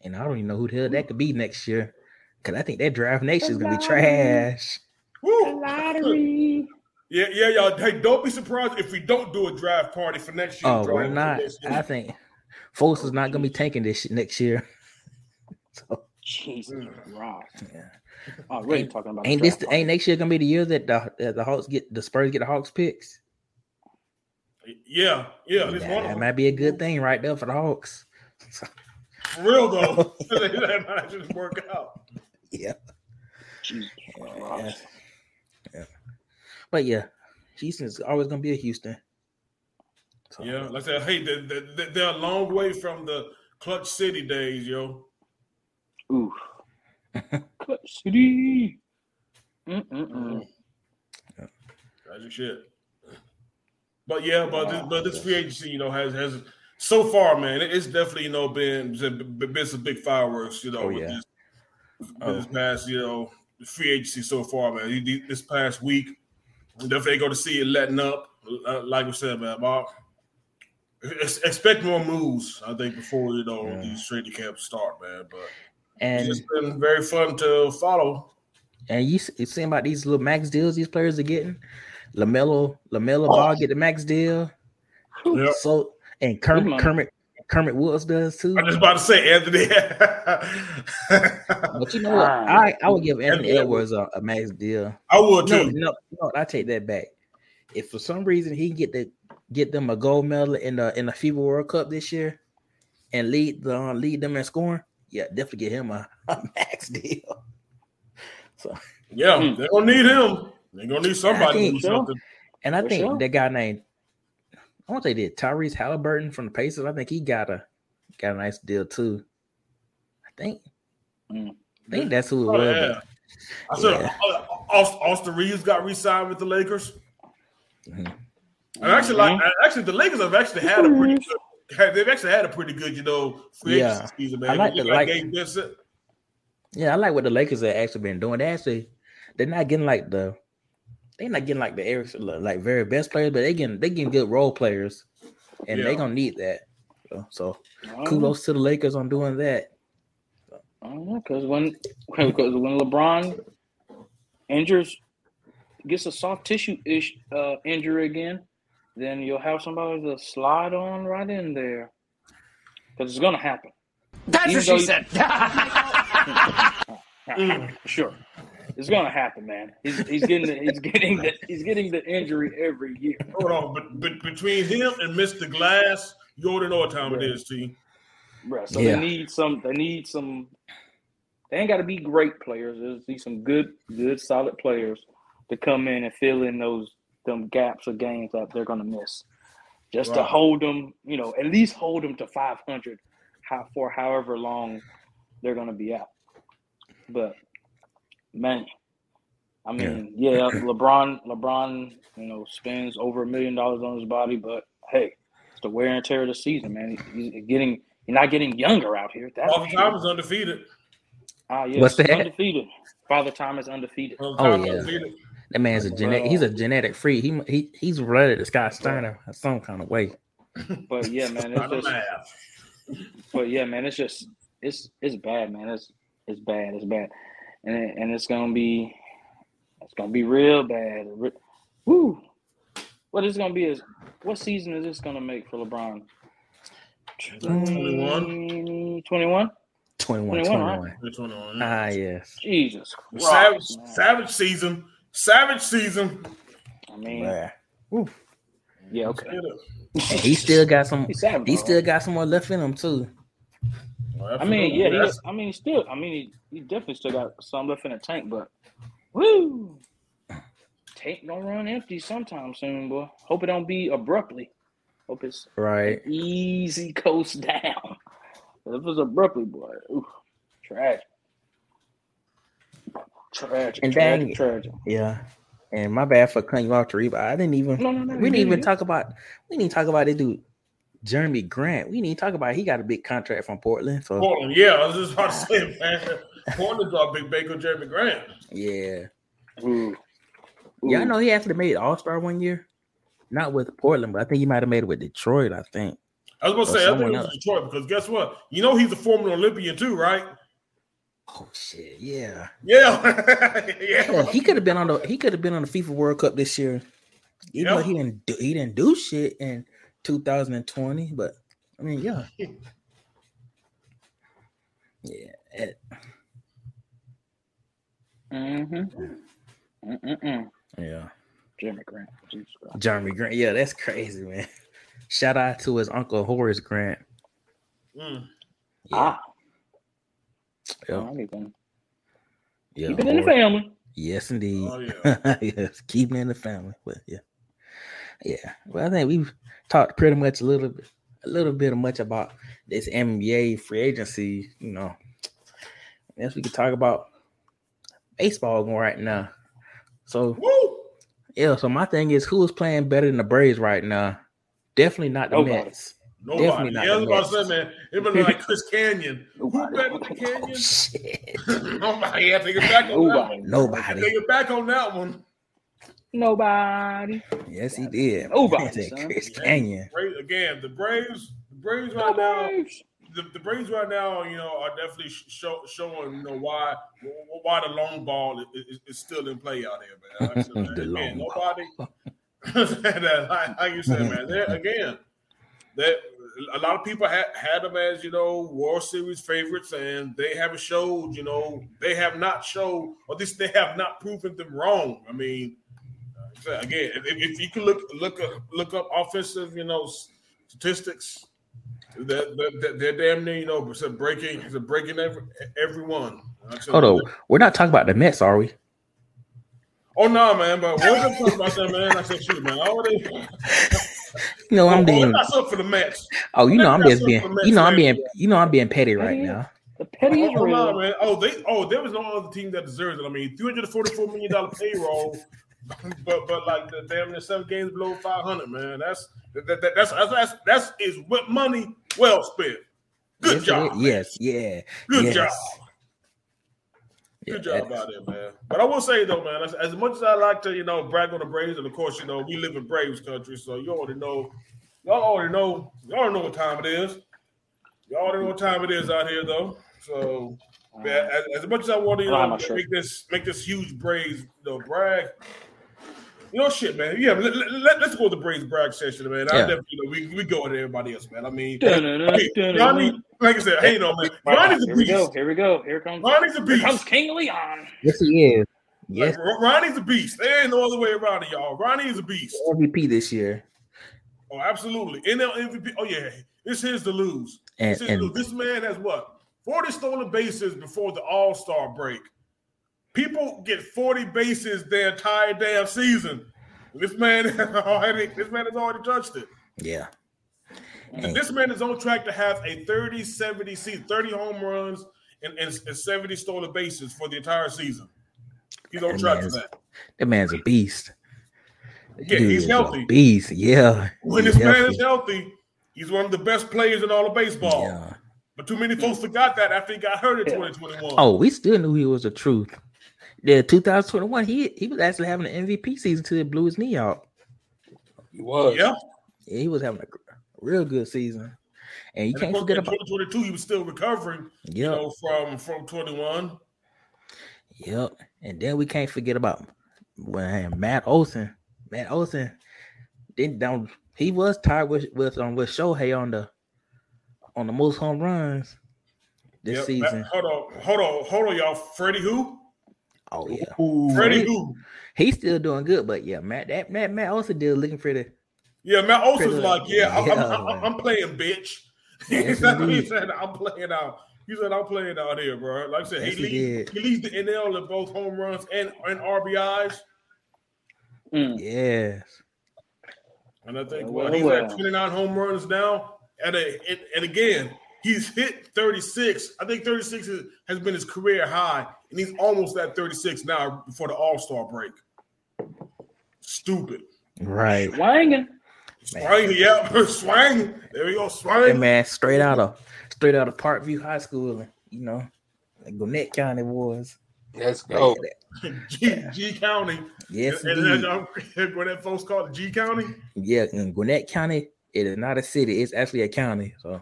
and I don't even know who the hell that could be next year, cause I think that draft next year is gonna be trash. Woo. Lottery. Yeah, yeah, y'all. Hey, don't be surprised if we don't do a draft party for next year. Oh, bro. we're not. I think Foles is oh, not gonna be tanking this shit next year. [laughs] So Jesus mm. Christ. yeah. Oh, Already Ain't- talking about ain't this draft ain't next year gonna be the year that the that the Hawks get the Spurs get the Hawks picks? Yeah, yeah. This Yeah, one that might be a good thing right there for the Hawks. For real though, [laughs] [laughs] that might just work out. Yeah. Jesus Yeah. Christ. yeah. But yeah, Houston's always gonna be a Houston. So, Yeah, like I said, hey, they're, they're, they're a long way from the Clutch City days, yo. Ooh. [laughs] Clutch City. Mm-mm-mm. That's your shit. But yeah, but this, but this free agency, you know, has has so far, man, it's definitely you know been been, been some big fireworks, you know, Oh, with yeah. this, with Oh. this past, you know, free agency so far, man. You- you- This past week, definitely going to see it letting up. Uh, like we said, man, Bob. Expect more moves, I think, before you know Yeah. these training camps start, man. But and it's been very fun to follow. and you s- you seeing about these little max deals these players are getting? Lamelo Lamelo Ball get the max deal. Yep. So and Kermit money. Kermit Kermit Woods does too. I'm just about to say, Anthony. [laughs] But you know what? I, I would give Anthony Anthony Edwards a, a max deal. I would No, too. no, no, I take that back. If for some reason he can get the get them a gold medal in the in the FIBA World Cup this year and lead the uh, lead them in scoring, yeah, definitely get him a, [laughs] a max deal. So Yeah, Mm. they're gonna need him. They're gonna need somebody to do something. and I For think sure. that guy named I want to say did Tyrese Haliburton from the Pacers. I think he got a got a nice deal too. I think Mm. I think that's who it Oh, was. yeah. I said Yeah. uh, Austin Reaves got re-signed with the Lakers. Mhm. And actually, like actually, the Lakers have actually had a pretty good. Had- They've actually had a pretty good, you know, free Yeah. agency season, man. I like the- got like- Gabe Yeah, I like what the Lakers have actually been doing. They actually they're not getting like the they're not getting like the Eric like very best players, but they getting they getting good role players, and Yeah. they gonna need that. So, so I kudos to the Lakers on doing that. I don't know because when [laughs] because when LeBron injures gets a soft tissue ish uh, injury again, then you'll have somebody to slide on right in there because it's gonna happen. That's Even what she you- said. [laughs] Mm. Sure, it's gonna happen, man. He's, he's getting the, he's getting the he's getting the injury every year. Hold on, but, but between him and Mr. Glass, you already know what time it is, T. Bruh, so Yeah. they need some. They need some. They ain't got to be great players. There's need some good, good, solid players to come in and fill in those them gaps of games that they're gonna miss, just to hold them. You know, at least hold them to 500 how, for however long they're gonna be out. But man. I mean, yeah. [clears throat] LeBron, LeBron, you know, spends over a million dollars on his body, but hey, it's the wear and tear of the season, man. He's getting, you're not getting younger out here. That's Father Time is undefeated. Ah, yes, What's that? undefeated. Father Time is undefeated. Father Oh, yeah. undefeated. That man's a genetic. He's a genetic freak. He he he's related to Scott Steiner in some kind of way. [laughs] But yeah, man, it's just, [laughs] but yeah, man, it's just, it's it's bad, man. It's it's bad. It's bad, and it- and it's gonna be, it's gonna be real bad. Re- Woo. What it's gonna be is, what season is this gonna make for LeBron? 21. 21? 21, 21, right? 21. Which? Ah, yes. Jesus Savage, Christ, man. savage season. Savage season. I mean, Bruh. yeah, okay. And he still got some. Savage. He still got some more left in him too. I mean, yeah, he, I mean, still, I mean, he, he definitely still got some left in the tank, but woo, tank gonna run empty sometime soon, boy. Hope it don't be abruptly. Hope it's Right. easy coast [laughs] down. If it's abruptly, boy, oof, tragic, tragic, And tragic, dang- tragic. Yeah. And my bad for cutting you off, Tariq, but I didn't even. No, no, no. we didn't even talk about. We didn't talk about this dude, Jerami Grant. We didn't talk about. He got a big contract from Portland. So Portland, yeah, I was just about to say, man. Portland dropped Big Baker Jerami Grant. yeah, Ooh. yeah. I know he actually made All Star one year, not with Portland, but I think he might have made it with Detroit. I think. I was gonna Or say, I think someone it was else. Detroit because guess what? You know he's a former Olympian too, right? Oh shit! Yeah. Yeah, [laughs] Yeah, yeah. he could have been on the he could have been on the FIFA World Cup this year. Even though Yeah. he didn't do he didn't do shit in 2020, but I mean, yeah, [laughs] yeah, it- Mm-hmm. Mm-mm-mm. yeah. Jerami Grant. Jerami Grant, yeah, that's crazy, man. Shout out to his uncle Horace Grant. Mm. Yeah, Ah, yeah, all right then. yeah. Keep it in the family. Yes, indeed. Oh yeah. [laughs] yes, keeping it in the family, but yeah, yeah. Well, I think we've talked pretty much a little bit, a little bit of much about this NBA free agency. You know, yes, we could talk about baseball going right now. So Woo! yeah, so my thing is, who is playing better than the Braves right now? Definitely not the Nobody. Mets. Nobody. Definitely not Yeah, I was the about to Mets. say, man. It [laughs] been like Chris Kanyon. Who Nobody. better than Oh Kanyon? shit! [laughs] Nobody. I take it back on that Nobody. one. I Nobody. take it back on that one. Nobody. Yes, he did. Nobody, [laughs] He said son. Chris Yeah. Kanyon. Bra- Again, the Braves, the Braves right now. Braves. the, the Braves right now, you know, are definitely sh- show, showing, you know, why why the long ball is, is, is still in play out here, man. Like I said, man, The again, long ball. nobody. that, like, like you said, man. There again, that a lot of people had had them as you know World Series favorites, and they haven't showed, you know, they have not showed, or at least they have not proven them wrong. I mean, uh, again, if, if you can look look up look up offensive, you know, statistics. They're, they're, they're damn near, you know, it's a breaking, it's a breaking every everyone. Hold on, we're not talking about the Mets, are we? Oh no, man! But we're gonna about that, man. I said, shoot, man. I already, [laughs] [laughs] You know, I'm oh, being. that's up for the Mets. Oh, you know, I'm just being. the You know, I'm being. You know, I'm being petty right now. The petty is Oh, real. no, man. Oh, they. Oh, there was no other team that deserves it. I mean, three hundred forty-four million dollar payroll, [laughs] but but like the damn near seven games below five hundred, man. That's that, that, that's that's that's that's is what money well spent. Good yes, job. is. Yes, yeah. Good yes. job. Yeah, Good job that- out there, man. But I will say though, man, as, as much as I like to, you know, brag on the Braves, and of course, you know, we live in Braves country, so you already know, y'all already know, y'all already know what time it is. Y'all already know what time it is out here, though. So, man, as, as much as I want to, you I don't have know, make this make this huge Braves, you know, brag. You know, shit, man. Yeah, let, let, us go to the Braves brag session, man. I Yeah. definitely, you know, we we go with everybody else, man. I mean. Ronnie, like I said, hey, no, man, Ronnie's a Here we go. Here we go. Here comes. Ronnie's a Here beast. comes King Leon. Yes, he is. Yes, Like, Ronnie's a beast. There ain't no other way around it, y'all. Ronnie is a beast. MVP this year, Oh, absolutely. NL MVP. Oh, yeah. It's his to lose. and It's his and lose. This man has what? 40 stolen bases before the All Star break. People get 40 bases their entire damn season. This man has [laughs] already, this man has already touched it. yeah, And this man is on track to have a 30 70 season, 30 home runs and, and, and 70 stolen bases for the entire season. He's on That track for man's- that. That man's a beast. Yeah, Dude he's is a healthy. beast. Yeah. When he's this man is healthy, he's one of the best players in all of baseball. Yeah. But too many folks forgot that after he got hurt in 2021. Oh, we still knew he was the truth. Yeah, 2021, he he was actually having an MVP season till he blew his knee out. He was. yeah. Yeah, he was having a real good season. And you And can't course, forget in about 2022, he was still recovering, you Yep. know, from from 21. Yep. And then we can't forget about when Matt Olson. Matt Olson didn't down he was tied with with um with Shohei on the on the most home runs this Yep. season. Hold on, hold on, hold on, y'all. Freddie who? Oh yeah. Ooh, Freddie Freddie- who? He's still doing good, but yeah, Matt that Matt Matt Olson did looking for the Yeah, Matt Olson's Freddie- like, yeah, I'm, I'm, I'm, I'm playing, bitch. [laughs] Yes, he, said, he said, I'm playing out. He said, I'm playing out here, bro. Like I said, Yes, he, he leads, did. he leads the NL in both home runs and, and RBIs. Mm. yes. And I think Well, well, he's well. at 29 home runs now. And, a, and, and again, he's hit 36. I think 36 is, has been his career high, and he's almost at 36 now before the All Star break. Stupid. Right. Swanging. Swang, yeah, [laughs] swang. There we go, That swang. man straight out of straight out of Parkview High School, and you know, like Gwinnett County was. Let's go. [laughs] G, G County. Yes, and, indeed. Uh, and, [laughs] what that folks call it, G County. Yeah, in Gwinnett County, it is not a city; it's actually a county. So,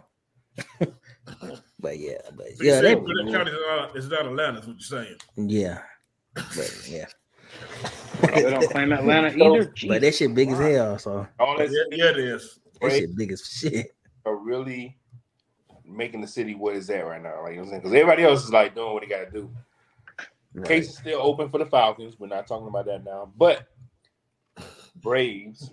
but yeah, but So yeah, say they, Gwinnett County is not, is not Atlanta, is what you're saying. yeah, but [laughs] yeah, They don't claim [laughs] Atlanta either. but that shit big as hell. So All Yeah, that yeah, it is. that shit big as shit. are really making the city what is that right now. Like you know what I'm saying? Because everybody else is like doing what they got to do. Case is still open for the Falcons. We're not talking about that now. But Braves,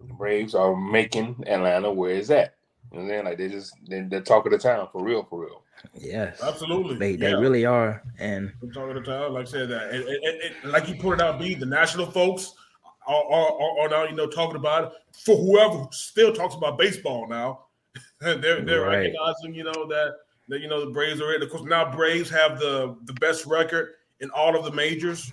Braves are making Atlanta where it's at. You know what I'm saying? Like they just they're, they're talk of the town for real, for real. Yes, Absolutely. they they yeah. really are, and I'm talking to town, like I said that, and, and, and- and like you pointed out, B, the national folks are, are, are, are now you know talking about it. For whoever still talks about baseball now, [laughs] they're they're Right. recognizing you know that that you know the Braves are in. Of course, now Braves have the the best record in all of the majors.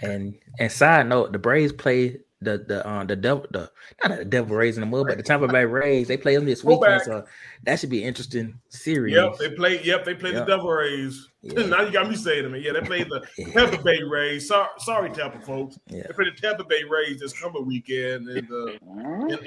and and side note, the Braves play the the uh, the devil the not the Devil Rays in the mud, but the Tampa Bay Rays. They play them this Go weekend, so that should be an interesting series. Yep, they play. Yep, they play Yep. the Devil Rays. [laughs] Yeah. now you got me saying to me, Yeah, they play the [laughs] Yeah. Tampa Bay Rays. Sorry, sorry, Tampa folks. Yeah. They play the Tampa Bay Rays this coming weekend in the in, in,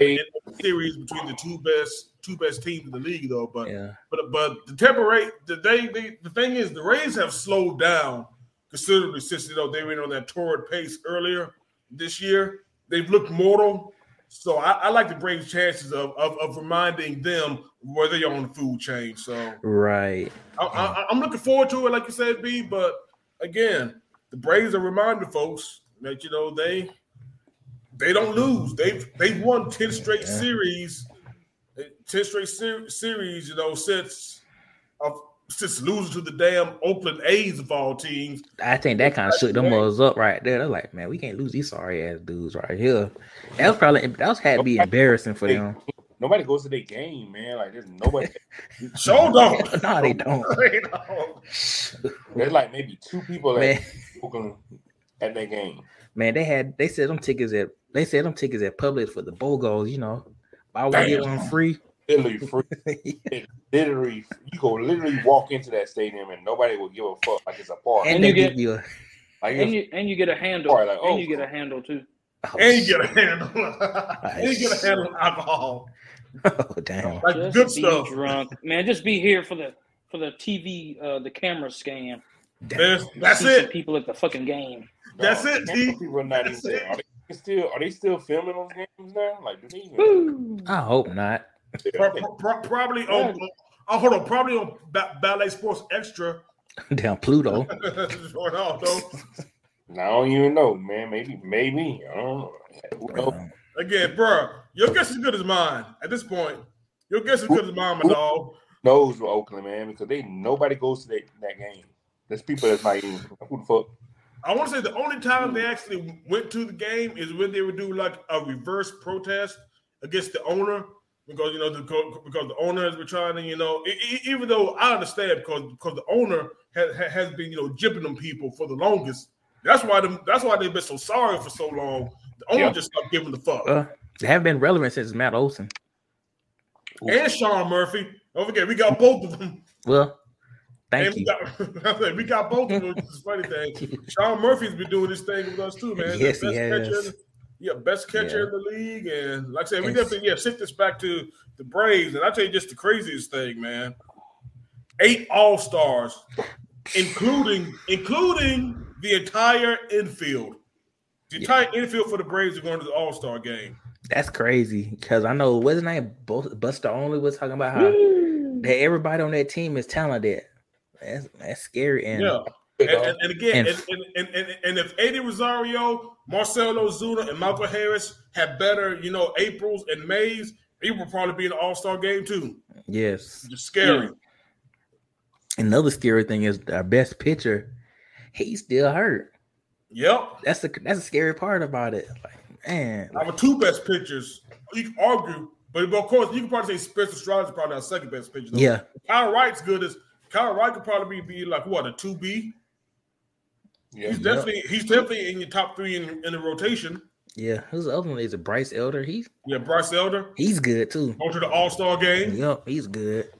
in, in the series between the two best two best teams in the league, though. But yeah, but but the Tampa Ray, the they, they the thing is the Rays have slowed down considerably since you know they went on that torrid pace earlier this year. They've looked mortal. So I, I like the Braves' chances of, of of reminding them where they are on the food chain. So right. I, I, I'm looking forward to it, like you said, B. But again, the Braves are reminding folks that you know they they don't lose. They've they've won ten straight Yeah. series, eh, ten straight ser- series. You know since of since losing to the damn Oakland A's of all teams. I think that kind of shook them mothers up right there. They're like, man, we can't lose these sorry ass dudes right here. That was probably that was had to be embarrassing for them. Nobody goes to their game, man. Like there's nobody. [laughs] Show don't. [laughs] no, they don't. [laughs] They don't. There's like maybe two people Man, at Oakland at that game. man, they had they said them tickets at they said them tickets at Publix for the BOGOs, you know. Buy one get one free. Literally [laughs] free. It literally, you go literally walk into that stadium and nobody will give a fuck. Like it's a park. and And you get- you a like And you and you get a handle. Or like, oh. and you get a handle too. oh, And you get a handle. [laughs] and you get a handle of alcohol. oh damn. Like Just good be stuff. drunk, [laughs] man. Just be here for the for the TV, uh, the camera scan. That's, that's See some it. people at the fucking game. That's no, it, D. People are not even That's there. Are they still are they still filming those games now? Like do they even? I hope not. Pro- pro- pro- probably on. Oh, hold on. Probably on ba- Bally Sports Extra. [laughs] Damn Pluto. [laughs] Ronaldo. I don't even know, man. Maybe, maybe. I don't know. Again, bro, your guess is good as mine. At this point, your guess is good as mine, my dog. knows with Oakland, man, because they nobody goes to that, that game. There's people that's not even who the fuck. I want to say the only time they actually went to the game is when they would do like a reverse protest against the owner. Because you know the because the owner has been trying to you know even though I understand because because the owner has, has been you know jipping them people for the longest. That's why them, that's why they've been so sorry for so long. The owner just stopped giving the fuck. Uh, they haven't been relevant since Matt Olson and Sean Murphy. Don't forget, we got both of them. Well, thank and you. We got, [laughs] we got both of them. Is funny thing. [laughs] Sean Murphy's been doing this thing with us too, man. Yes, he has. Catcher, yeah, best catcher Yeah. in the league, and like I said, we And- definitely yeah shift this back to the Braves, and I tell you just the craziest thing, man. Eight All Stars, including including the entire infield. The entire infield for the Braves are going to the All Star game. That's crazy because I know name. Bo- Buster Olney was talking about how that everybody on that team is talented. That's that's scary. And Yeah. And, and, and again, And- and, and, and, and, and if Eddie Rosario, Marcell Ozuna, and Michael Harris had better, you know, Aprils and Mays, he would probably be in the All Star game too. yes, Just scary. another scary thing is our best pitcher. He's still hurt. Yep. That's the that's the scary part about it. Like man, Our two best pitchers, you can argue, but, but of course, you can probably say Spencer Strider is probably our second best pitcher. though. yeah, Kyle Wright's good as Kyle Wright could probably be, be like what a two B. Yeah. He's definitely he's definitely in your top three in, in the rotation. yeah. Who's the other one? Is it Bryce Elder? He's Yeah, Bryce Elder he's good too. going to the All Star game. Yep, he's good.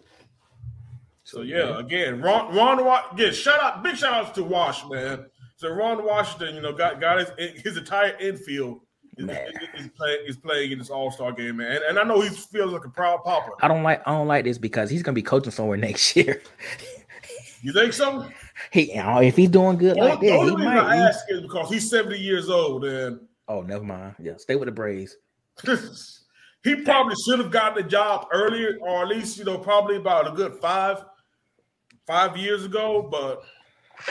So yeah, again, Ron, Ron Wa- again, shout out, big shout outs to Wash, man. So Ron Washington, you know, got got his his entire infield is, Man. is, is playing is playing in this All Star game, man. And, and I know he feels like a proud papa. I don't like I don't like this because he's gonna be coaching somewhere [laughs] next year. You think so? He you know, if he's doing good like that, he might. I ask is because he's seventy years old, and oh, never mind. Yeah, stay with the Braves. [laughs] he probably should have gotten the job earlier, or at least you know probably about a good five five years ago. But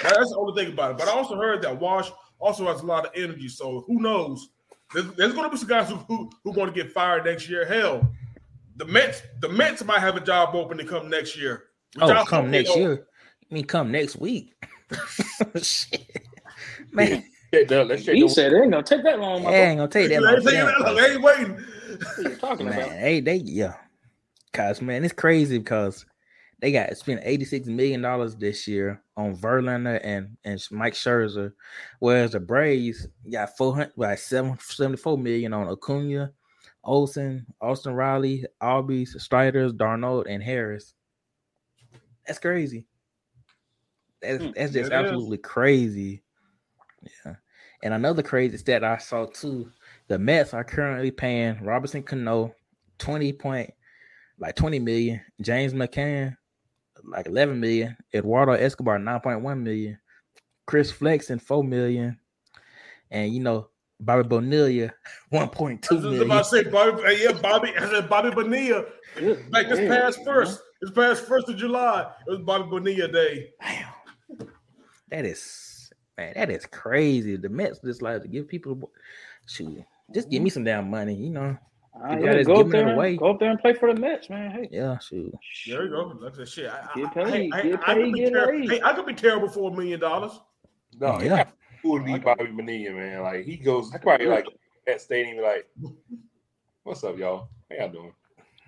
that's the only thing about it. But I also heard that Wash also has a lot of energy, so who knows? There's, there's going to be some guys who who, who going to get fired next year. Hell, the Mets the Mets might have a job open to come next year. Oh, come next year. I mean, come next week. [laughs] Shit. Man, Shake the- He said it ain't gonna take that long. I My ain't gonna take that long. taking that long. time. They ain't waiting. What are you talking Man, about? hey, they yeah. Cause man, it's crazy because they got spent eighty six million dollars this year on Verlander and and Mike Scherzer, whereas the Braves got four hundred like seven seventy four million on Acuna, Olson, Austin Riley, Albies, Striders, d'Arnaud, and Harris. That's crazy. That's Hmm, that's just it is. absolutely crazy. Yeah. And another crazy stat I saw too, the Mets are currently paying Robinson Cano 20 point like 20 million, James McCann like 11 million, Eduardo Escobar 9.1 million, Chris Flexen 4 million, and you know Bobby Bonilla [laughs] 1.2 I was about to say Bobby. uh, Yeah, Bobby. I said Bobby Bonilla. Like this past first, this past first of July, it was Bobby Bonilla Day. Damn. That is man, that is crazy. The Mets just like to give people shoot, just give me some damn money, you know. Ah, You yeah, gotta go up there, and, go up there and play for the Mets, man. Hey, Yeah, shoot. There you go. Like that shit. I, Get paid, I, I, get I, could paid, be get ter- hey, I could be terrible for a million dollars. No, Yeah. yeah. Cool to be Bobby Bonilla, man. Like he goes, I probably like at stadium, like, "What's up, y'all? How y'all doing?"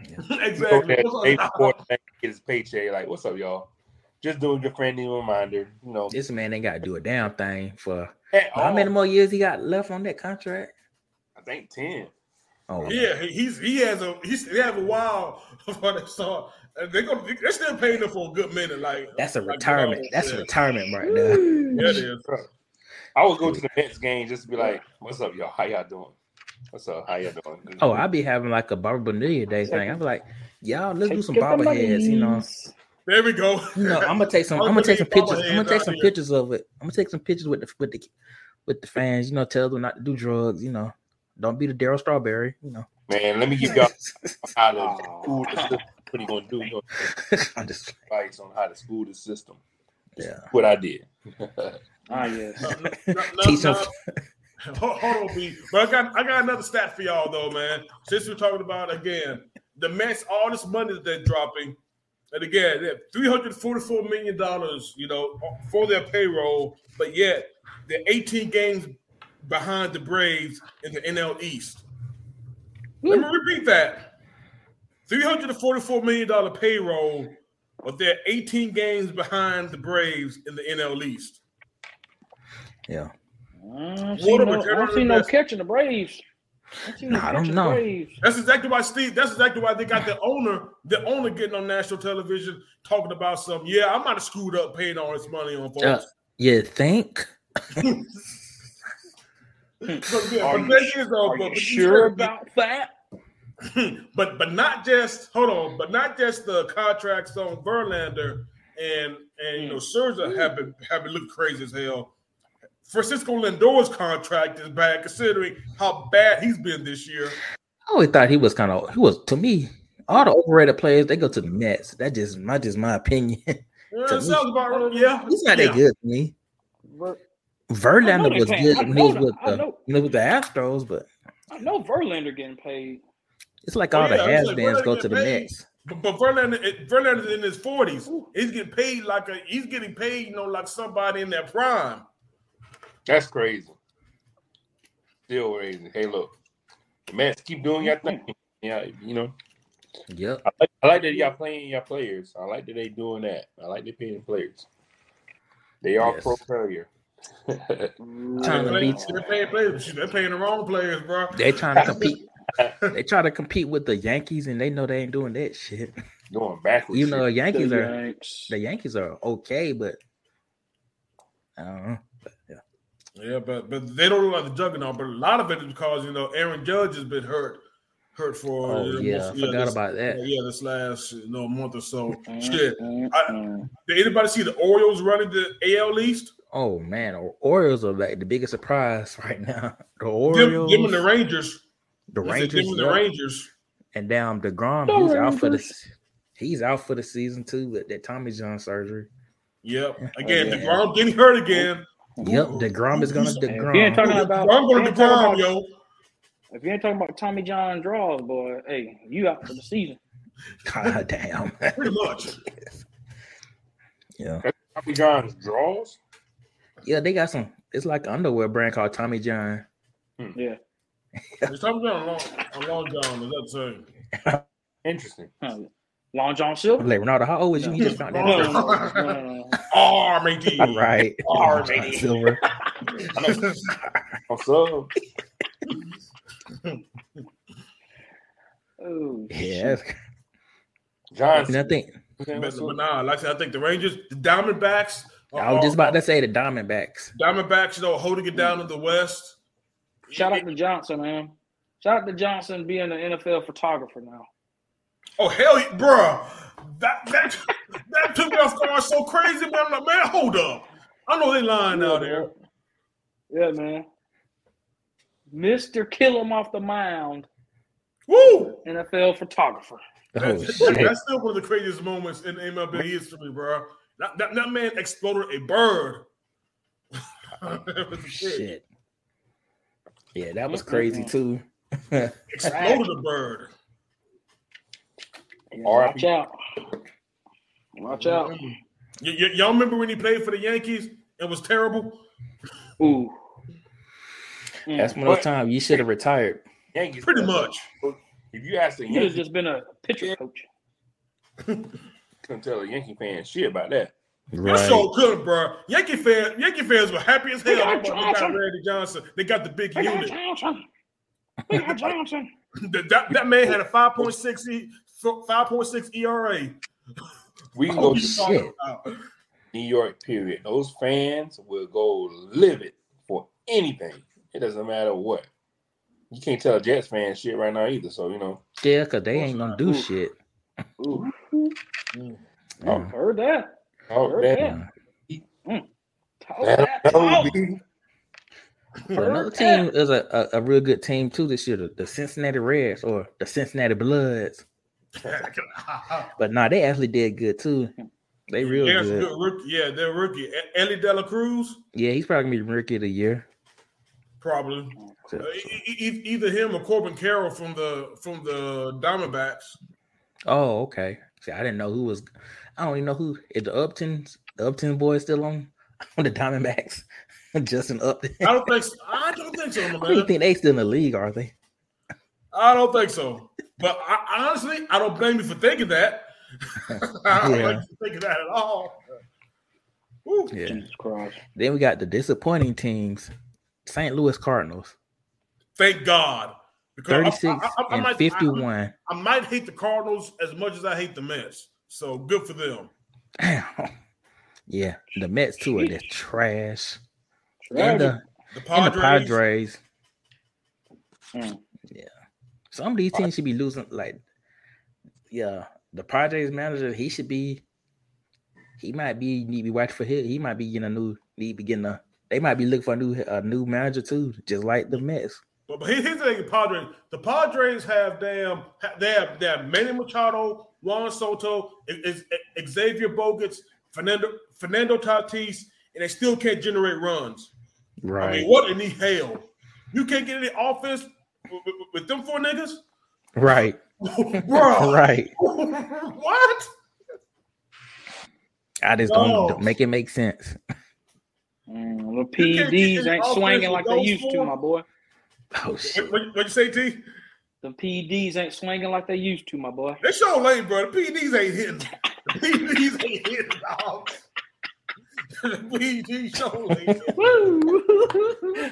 He go [laughs] exactly. day before get his paycheck, like, "What's up, y'all?" Just doing your friendly reminder, you know. This man ain't gotta do a damn thing for how all. many more years he got left on that contract? I think ten. Oh Yeah, he- he's he has a he's he have a while [laughs] before uh, they start. and They go they're still paying him for a good minute. Like That's a like retirement. Ronald That's a retirement right there. Yeah, it is. I would go to the Mets game just to be like, "What's up, y'all? How y'all doing? What's up? How y'all doing?" Oh, I'd be having like a Barbara Bonilla Day thing. I'd be like, y'all, let's do some get the bobbleheads, you know. Monies. There we go. You know, [laughs] I'm gonna take some. I'll I'm gonna take some pictures. I'm gonna take some pictures of it. I'm gonna take some pictures with the with the with the fans. You know, tell them not to do drugs. You know, don't be the Darryl Strawberry. You know, Man, let me give y'all [laughs] how to school the system. What are you gonna do? You gonna I'm just advice on how to school the system. yeah. What I did. [laughs] Ah, yes. No, no, Teach no. Hold, hold on, B. But I got I got another stat for y'all though, man. Since we're talking about again, the Mets, all this money that they're dropping, and again, they have three hundred forty-four million dollars, you know, for their payroll, but yet they're 18 games behind the Braves in the NL East. Let me repeat that. Three hundred and forty-four million dollar payroll, but they're 18 games behind the Braves in the NL East. Yeah. I don't see no, I return don't on see no catching the Braves. I don't no Nah, I don't know. the That's exactly why Steve. That's exactly why they got the owner, the owner getting on national television talking about something. Yeah, I might have screwed up paying all this money on folks. Uh, you think? [laughs] But, yeah, Are you, that is, though, are but- you but sure about that? [laughs] but but not just hold on, but not just the contracts on Verlander and and you know Scherzer have been have been looking crazy as hell. Francisco Lindor's contract is bad considering how bad he's been this year. I always thought he was kind of he was to me. All the overrated players they go to the Mets. That just my just my opinion. [laughs] Yeah, it me- sounds about right. Yeah, He's not yeah. that good to me. Ver- Verlander was paying- good when he was with the you know with the Astros, but I know Verlander getting paid. it's like Oh, all the yeah, I was has like, beens Verlander go to the paid. Mets. But, but Verlander, Verlander's in his forties. He's getting paid like a he's getting paid, you know, like somebody in their prime. That's crazy. Still crazy. Hey, look, man, keep doing your thing. Yeah, you know, Yeah. I like, I like that y'all playing your players. I like that they doing that. I like they paying players. They are Yes. pro player. [laughs] Mm, trying to They're beat- they're paying players. They're paying the wrong players, bro. They trying to [laughs] compete. they try to compete with the Yankees, and they know they ain't doing that shit. [laughs] Going backwards. You know, shit. Yankees The are Yanks. the Yankees are okay, but I don't know. But, yeah. Yeah, but but they don't look like the juggernaut. But a lot of it is because you know Aaron Judge has been hurt, hurt for Oh you know, yeah, most- I forgot this, about that. Yeah, this last you know month or so. Mm, Shit, I- mm. did anybody see the Orioles running the AL East? Oh man, or- Orioles are like the biggest surprise [laughs] right now. The Them, Orioles, them and the Rangers. the They said Rangers, Them and the yeah. Rangers. and down Degrom, The he's out for the he's out for the season too with that Tommy John surgery. Yep. [laughs] Again, yeah. Degrom getting hurt again. Yep, Degrom is gonna If you ain't talking about, I'm going to you ain't Degrom, about- yo. if you ain't talking about Tommy John draws, boy, hey, you out for the season. [laughs] God damn. Pretty much. yeah, Tommy John's draws. yeah, they got some. It's like an underwear brand called Tommy John. Hmm. Yeah. It's Tommy John, long, a long John. Is that saying? Interesting. Huh. Long John Silver? I'm like Ronaldo, how old is you? No. You just found that. no, out. no, no, no, no. Oh, matey. [laughs] right. R, John. Silver. [laughs] What's up? [laughs] Oh, Yeah, that's- Johnson. nothing. But, but nah, like I said, I think the Rangers, the Diamondbacks. I was just uh, about to say the Diamondbacks. Diamondbacks, you know, holding it down in the West. Shout out to Johnson, man. Shout out to Johnson being an NFL photographer now. Oh hell, yeah, bruh. That that that took me off guard so crazy, man. I'm like, man, hold up. I know they lying out there. Yeah, man. Mr. Kill him off the mound, Woo! NFL photographer. Oh That's, shit. that's still one of the craziest moments in MLB history, bro. That, that, that man exploded a bird. It oh, [laughs] shit. Shit. Yeah, that was crazy too. [laughs] Exploded a bird. Yeah, watch out. Watch out. Y- y- y'all remember when he played for the Yankees? It was terrible. Ooh. Mm. That's one of those times you should have retired. Yankees. Pretty much. If you ask the He could have Yankees, just been a pitcher coach. [laughs] couldn't tell a Yankee fan shit about that. You so good, bro. Yankee fans, Yankee fans were happy as hell. We got they got Johnson. Randy Johnson. They got the big We got unit. Johnson. We got [laughs] Johnson. that, that, that man had a 5.6 e, 5.6 ERA. We can Oh, go shit. New York, period. Those fans will go livid for anything. It doesn't matter what. You can't tell Jets fans shit right now either. So, you know, Yeah, because they ain't gonna do Ooh. shit. Ooh. Yeah. Heard that. oh, Heard man. Mm. Yeah. Mm. Talk Let 'em that know, talk. B. But another team is a, a, a real good team too this year, the, the Cincinnati Reds or the Cincinnati Bloods. [laughs] But nah, they actually did good too. They real yeah, good. good rookie. yeah, they're rookie. Elly De La Cruz, Yeah, he's probably gonna be rookie of the year. probably. So- Uh, e- e- e- either him or Corbin Carroll from the from the Diamondbacks. oh, okay. See, I didn't know who was. I don't even know who. Is the Uptons, the Upton boy still on [laughs] on the Diamondbacks? [laughs] Justin Upton. I don't think. So. I don't think so, I don't think they still in the league, are they? I I don't think so. But I, honestly, I don't blame you for thinking that. [laughs] I don't Yeah. blame you for thinking that at all. Woo. Yeah. Jesus Christ. Then we got the disappointing teams, St. Louis Cardinals, Thank God. Because 36 I, I- I and might- 51. I might hate the Cardinals as much as I hate the Mets. So good for them. Yeah, the Mets too are just trash. And Tragic. the, The and Padres. the Padres. Mm. Some of these teams should be losing. Like, yeah, the Padres manager, he should be. He might be need to be watching for him. He might be getting a new. Need to be getting a. They might be looking for a new a new manager too, just like the Mets. But, but here's the thing, Padres. The Padres have damn. They have they have Manny Machado, Juan Soto, is Xavier Bogaerts, Fernando Fernando Tatis, and they still can't generate runs. Right. I mean, what in the hell? You can't get any offense with, with- with them four niggas, Right. [laughs] bro. Right. [laughs] what? I just No. don't make it make sense. Mm, the You PDs ain't swinging like they those used to, my boy. Oh shit. What, what you say, T? The PDs ain't swinging like they used to, my boy. They show late, bro. The PDs ain't hitting. The PDs ain't hitting, dog. [laughs] the PDs show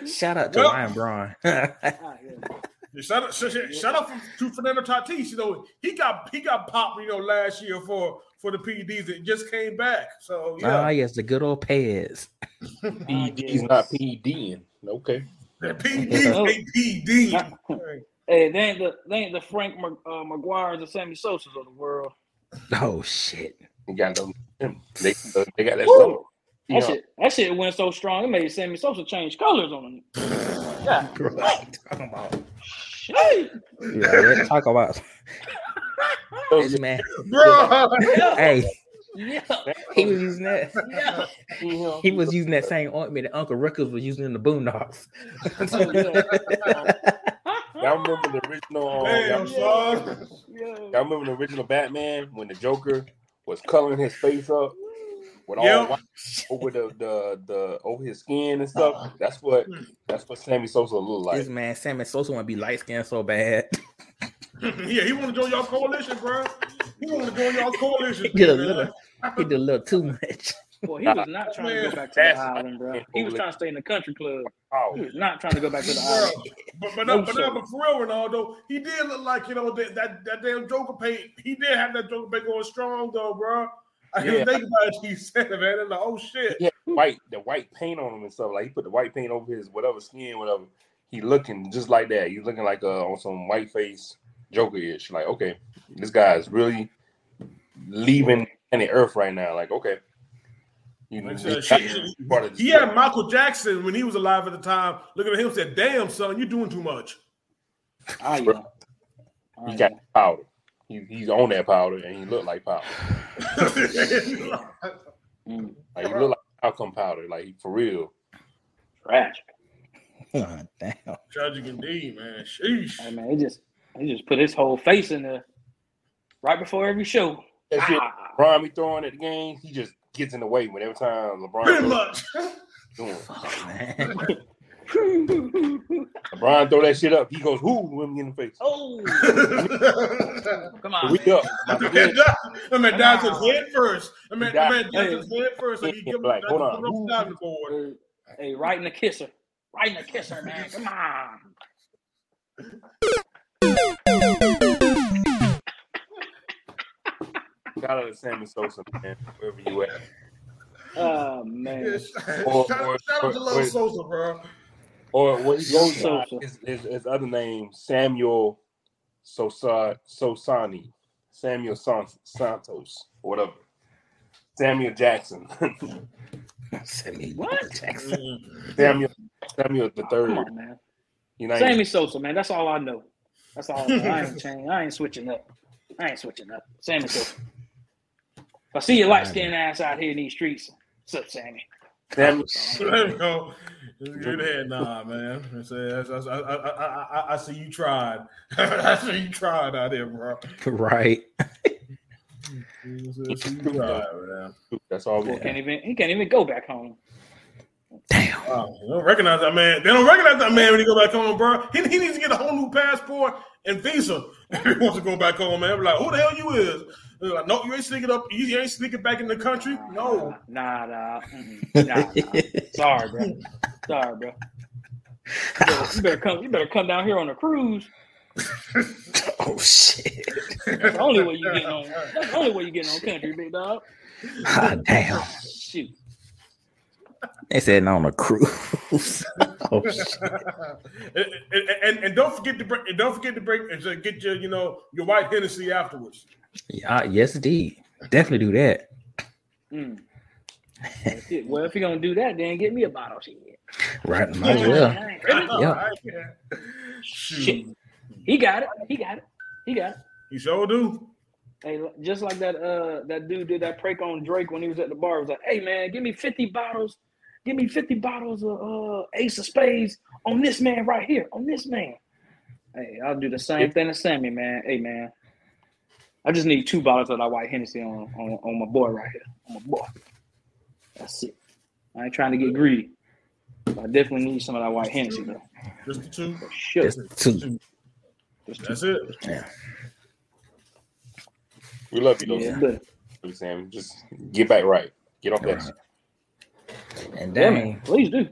[laughs] Shout out to Well- Ryan Braun. Ah, [laughs] yeah. Shout out, shout, shout out to Fernando Tatis. You know, he got he got popped. You know, last year for for the PEDs It just came back. So yeah, Ah, yes, the good old pads. PEDs not PDing. Okay. the PDs ain't PD. Hey, they ain't the they ain't the Frank Mag- uh, McGwire's and Sammy Sosa's of the world. Oh shit. You got them. They, they got that Woo! summer. That Yeah. shit, that shit went so strong it made Sammy Sosa change colors on him. [laughs] Yeah, Right. Talking about. shit. Yeah, let's talk about [laughs] this man. Bro, Hey, Yeah, he was using that. yeah. [laughs] He was using that same ointment that Uncle Ruckus was using in the Boondocks. Y'all remember the original? Um, damn, y'all, son. Yeah. y'all remember the original Batman when the Joker was coloring his face up with all Yeah. white over the, the the over his skin and stuff? Uh-huh. That's what that's what Sammy Sosa looked this like. man, Sammy Sosa, want to be light skinned so bad. [laughs] yeah, he want to join y'all coalition, bro. He want to join y'all [laughs] coalition. He did a little, he did a little too much. Boy, he was not trying to go back to the island, bro. He was trying to stay in the country club. Oh. He was not trying to go back to the island. but but, no, No, but, sir. but for real, Ronaldo, he did look like you know that that, that damn Joker paint. He did have that Joker paint going strong though, bro. I Yeah. didn't think about it. [laughs] He said it, man. And like, oh shit. he had white the white paint on him and stuff. Like he put the white paint over his whatever skin, whatever. He looking just like that. He's looking like uh, on some white face Joker ish. Like okay, this guy is really leaving the earth right now. Like okay, you know, Like I he's said, not she- part of He had Michael Jackson when he was alive at the time. Looking at him, said, "Damn, son, you're doing too much." Ah, yeah. Ah, He got powder. He, he's on that powder and he looked like powder. [laughs] Like he looked like outcome powder. Like for real. tragic. [laughs] Oh, damn. Tragic indeed, man. Sheesh. Hey, man, he just he just put his whole face in there right before every show. That shit Ah, LeBron be throwing at the game, he just gets in the way when every time LeBron Pretty much. doing. Oh, man. [laughs] LeBron throw that shit up, he goes, whoo, with me in the face. oh, come on. We up. I mean, down to his head first. I mean, I mean, down Hey. his head first. So he give him Like, hold on. the board. Hey, right in the kisser. Right in the kisser, man. Come on. Shout out to Sammy Sosa, man, wherever you at. Oh Yeah, man. shout, Or- shout out to Lil Sosa, bro. Or what he goes by Sosa. his, his, his other name, Samuel Sosa Sosani. Samuel San, Santos, whatever. Samuel Jackson. [laughs] Sammy What? Jackson. Mm. Samuel Samuel the Come third. on, man. You know, Sammy Sosa, man. That's all I know. That's all I know. I ain't [laughs] changing. I ain't switching up. I ain't switching up. Sammy Sosa. If I see your light skinned ass out here in these streets, what's up, Sammy? Samuel, There we go. Good head, nah, man. I, say, I, I, I, I, I, I see you tried. [laughs] I see you tried out there, bro. Right. I see you tried, that's all we can't even he can't even go back home. Damn. Wow, they don't recognize that man. They don't recognize that man when he go back home, bro. He, he needs to get a whole new passport and Visa. [laughs] if he wants to go back home, man. We're like, who the hell you is? They're like, no, you ain't sneaking up. You ain't sneaking back in the country. No. Nah, nah, nah, nah. [laughs] Sorry, bro. Sorry, bro. You better, you better come. You better come down here on a cruise. [laughs] oh shit! That's the only way you getting on. That's the only way you getting on country, big dog. Ah, damn. Shoot. They said on a cruise. [laughs] oh shit! and, and, and, and don't forget to bring. And don't forget to bring and get your, you know, your white Hennessy afterwards. Yeah, yes, indeed. Definitely do that. Mm. Well, if you're gonna do that, then get me a bottle. Shit. Right, might as well. Yeah. Shit. He got it. He got it. He got it. He sure do. Hey, just like that uh that dude did that prank on Drake when he was at the bar. He was like, "Hey man, give me fifty bottles, give me fifty bottles of uh Ace of Spades on this man right here, on this man." Hey, I'll do the same thing to Sammy, man. Hey man, I just need two bottles of that white Hennessy on on, on my boy right here, on my boy. That's it. I ain't trying to get greedy. But I definitely need some of that white Hennessy though. Just the two. For sure. Just two. Just two. That's it. Yeah. We love you, though. Yeah, Sam. but Sam. Just get back right. Get off that. Right. And damn, then, please do.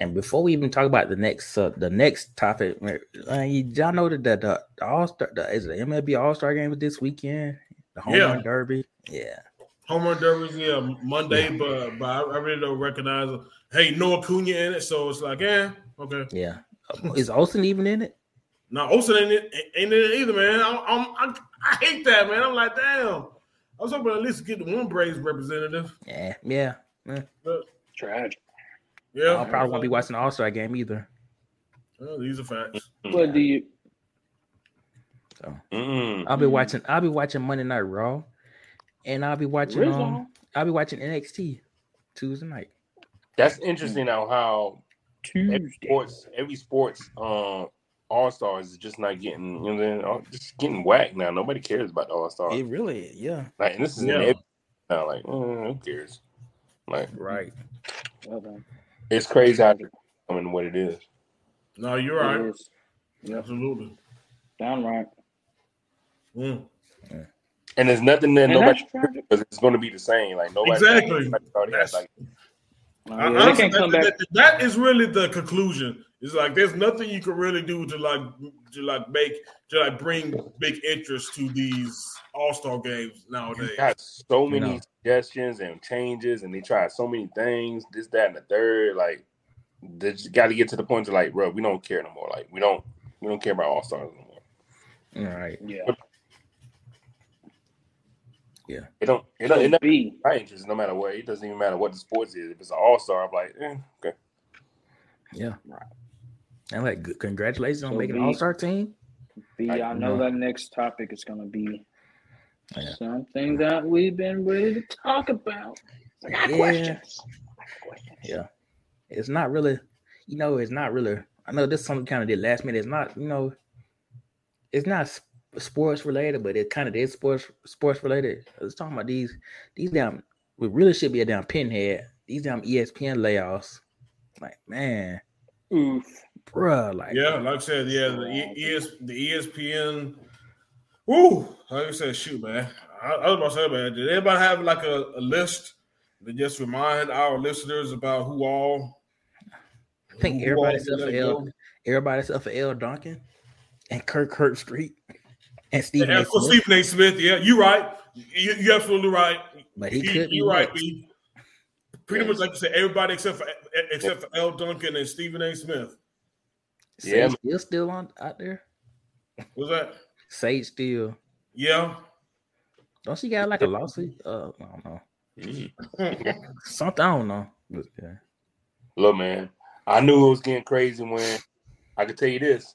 And before we even talk about the next, uh, the next topic, uh, y'all know that the, the, the All Star, the, is the MLB All Star game was this weekend? The home Yeah. run derby. Yeah. Home run derbies, yeah, Monday, but but I, I really don't recognize. Hey, no Cunha in it, so it's like, yeah, okay. Yeah. Uh, Is Olson even in it? No, Olson ain't it, ain't in it either, man. I'm, I'm, I, I hate that, man. I'm like, damn. I was hoping at least get the one Braves representative. Yeah. Yeah. But Tragic. Yeah, I probably won't be watching the All Star game either. Well, these are facts. What do you? Mm-mm. I'll be Mm. watching. I'll be watching Monday Night Raw, and I'll be watching. Um, I'll be watching NXT Tuesday night. That's interesting now how every Tuesday. sports every sports um all stars is just not getting you know then uh, just getting whacked now. Nobody cares about the all stars. It really, yeah, Like and this is Yeah. now. Like mm, who cares? Like right. Well done. It's crazy how it's becoming what it is. No, you're It right. is. Yep. Absolutely. Downright. Mm. And there's nothing that And nobody that's tragic. because it's going to be the same. Like nobody Exactly. nobody already has, That's- like No, yeah, honestly, that, that- that is really the conclusion. It's like there's nothing you can really do to like to like make to like bring big interest to these All Star games nowadays. you nowadays. got so many No. suggestions and changes, and they try so many things, this, that, and the third. Like they just got to get to the point to like, bro, we don't care no more. Like we don't we don't care about all stars no more. All right. Yeah. Yeah. It don't it don't it So never B. my interest no matter what. It doesn't even matter what the sports is. If it's an all star, I'm like, eh, okay. Yeah. And like, good- congratulations on making an All Star team. B. I I know know. that next topic is going to be Yeah. something that we've been ready to talk about. I got Yeah. questions. I got questions. Yeah. It's not really, you know, it's not really. I know this is something kind of did last minute. It's not, you know, it's not sports related, but it kind of is sports sports related. I was talking about these these damn. We really should be a damn pinhead. These damn ESPN layoffs. Like man, Oof. bruh, like Yeah, like I said, yeah, the ES, the ESPN. Woo! Like you said, shoot, man. I, I was about to say, man, did anybody have like a, a list that just remind our listeners about who all? I think who everybody except for let L, go? everybody except for Elle Duncan and Kirk Herbstreit and Stephen. Yeah, A. Smith, Stephen A. Smith. Yeah, you're right. You, you're absolutely right. but he You, could be you're right, next. B. Pretty much like you said, everybody except for except for Elle Duncan and Stephen A. Smith. Yeah, Sage Steele still on out there. What's that? Sage Steele. Yeah. Don't she got like a lawsuit? Uh, I don't know. Mm. [laughs] Something I don't know. But, yeah. Look, man, I knew it was getting crazy when I could tell you this.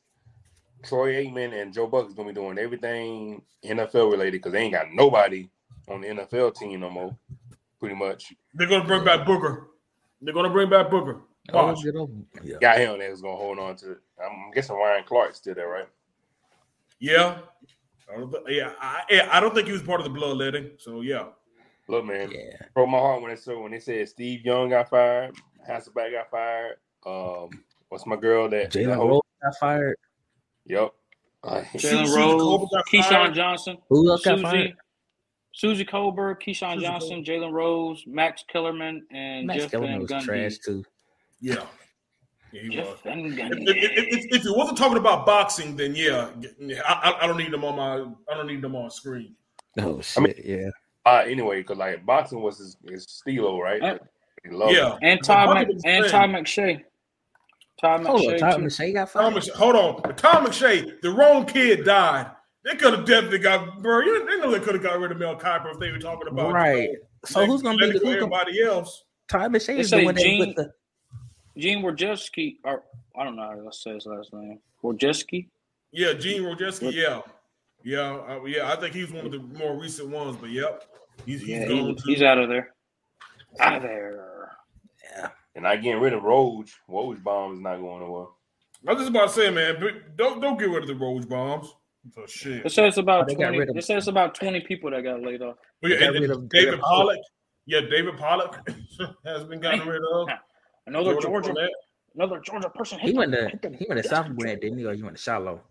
Troy Aikman and Joe Buck is gonna be doing everything NFL related because they ain't got nobody on the NFL team no more. Pretty much They're gonna bring back Booker. They're gonna bring back Booker. Oh, Watch. get over. Yeah. got him. They was gonna hold on to. it. I'm guessing Ryan Clark's still there, right? Yeah. I don't thi- yeah, I, I don't think he was part of the bloodletting. So yeah. Look, man, Yeah. broke my heart when they said when they said Steve Young got fired, Hasselbeck got fired. Um, what's my girl that? Jalen that Rose got fired. Yep. Uh, [laughs] Suzy Jalen Rose, Keyshawn fired. Johnson, Who else got fired? Suzy, Suzy Kolber, Keyshawn Suzy Johnson, Jalen Rose, Max Kellerman, and Max Jeff Kellerman Van was Gundy. trash too. Yeah. Yeah, he was. Jeff Van If, Gundy. if, if, if, if you wasn't talking about boxing, then yeah, I, I, I don't need them on my I don't need them on screen. Oh shit! I mean- yeah. uh, anyway, because like boxing was his, his stilo, right? Uh, Yeah. it. And Todd But Mc, Bucket was and playing. Todd McShay. Todd Hold on, McShay. Tom. McShay got Tom fired. McShay, hold on, Tom McShay, the wrong kid died. They could have definitely got bro. You they know they could have got rid of Mel Kiper if they were talking about Right. you know, So who's gonna be the medical who's gonna, everybody else? Tom McShay is the say one that Gene- with the Gene Wojcicki, or I don't know how to say his last name. Wojcicki. Yeah, Gene Rojeski. Yeah, yeah, uh, yeah. I think he's one of the more recent ones. But yep, he's, he's Yeah, gone he, too. he's out of there. Out of there. Yeah. And not getting rid of Roge. Woj bomb is not going nowhere. I was just about to say, man, but don't don't get rid of the Roach bombs. So shit. It says about Oh, they got twenty. rid of- It says about twenty people that got laid off. But yeah, got rid of David David Pollack. Yeah, David Pollack [laughs] has been gotten rid of. Another Jordan Georgia, Fournette. another Georgia person. he went to hit he went to desk South control. Brad, didn't he? Or he went to Shiloh,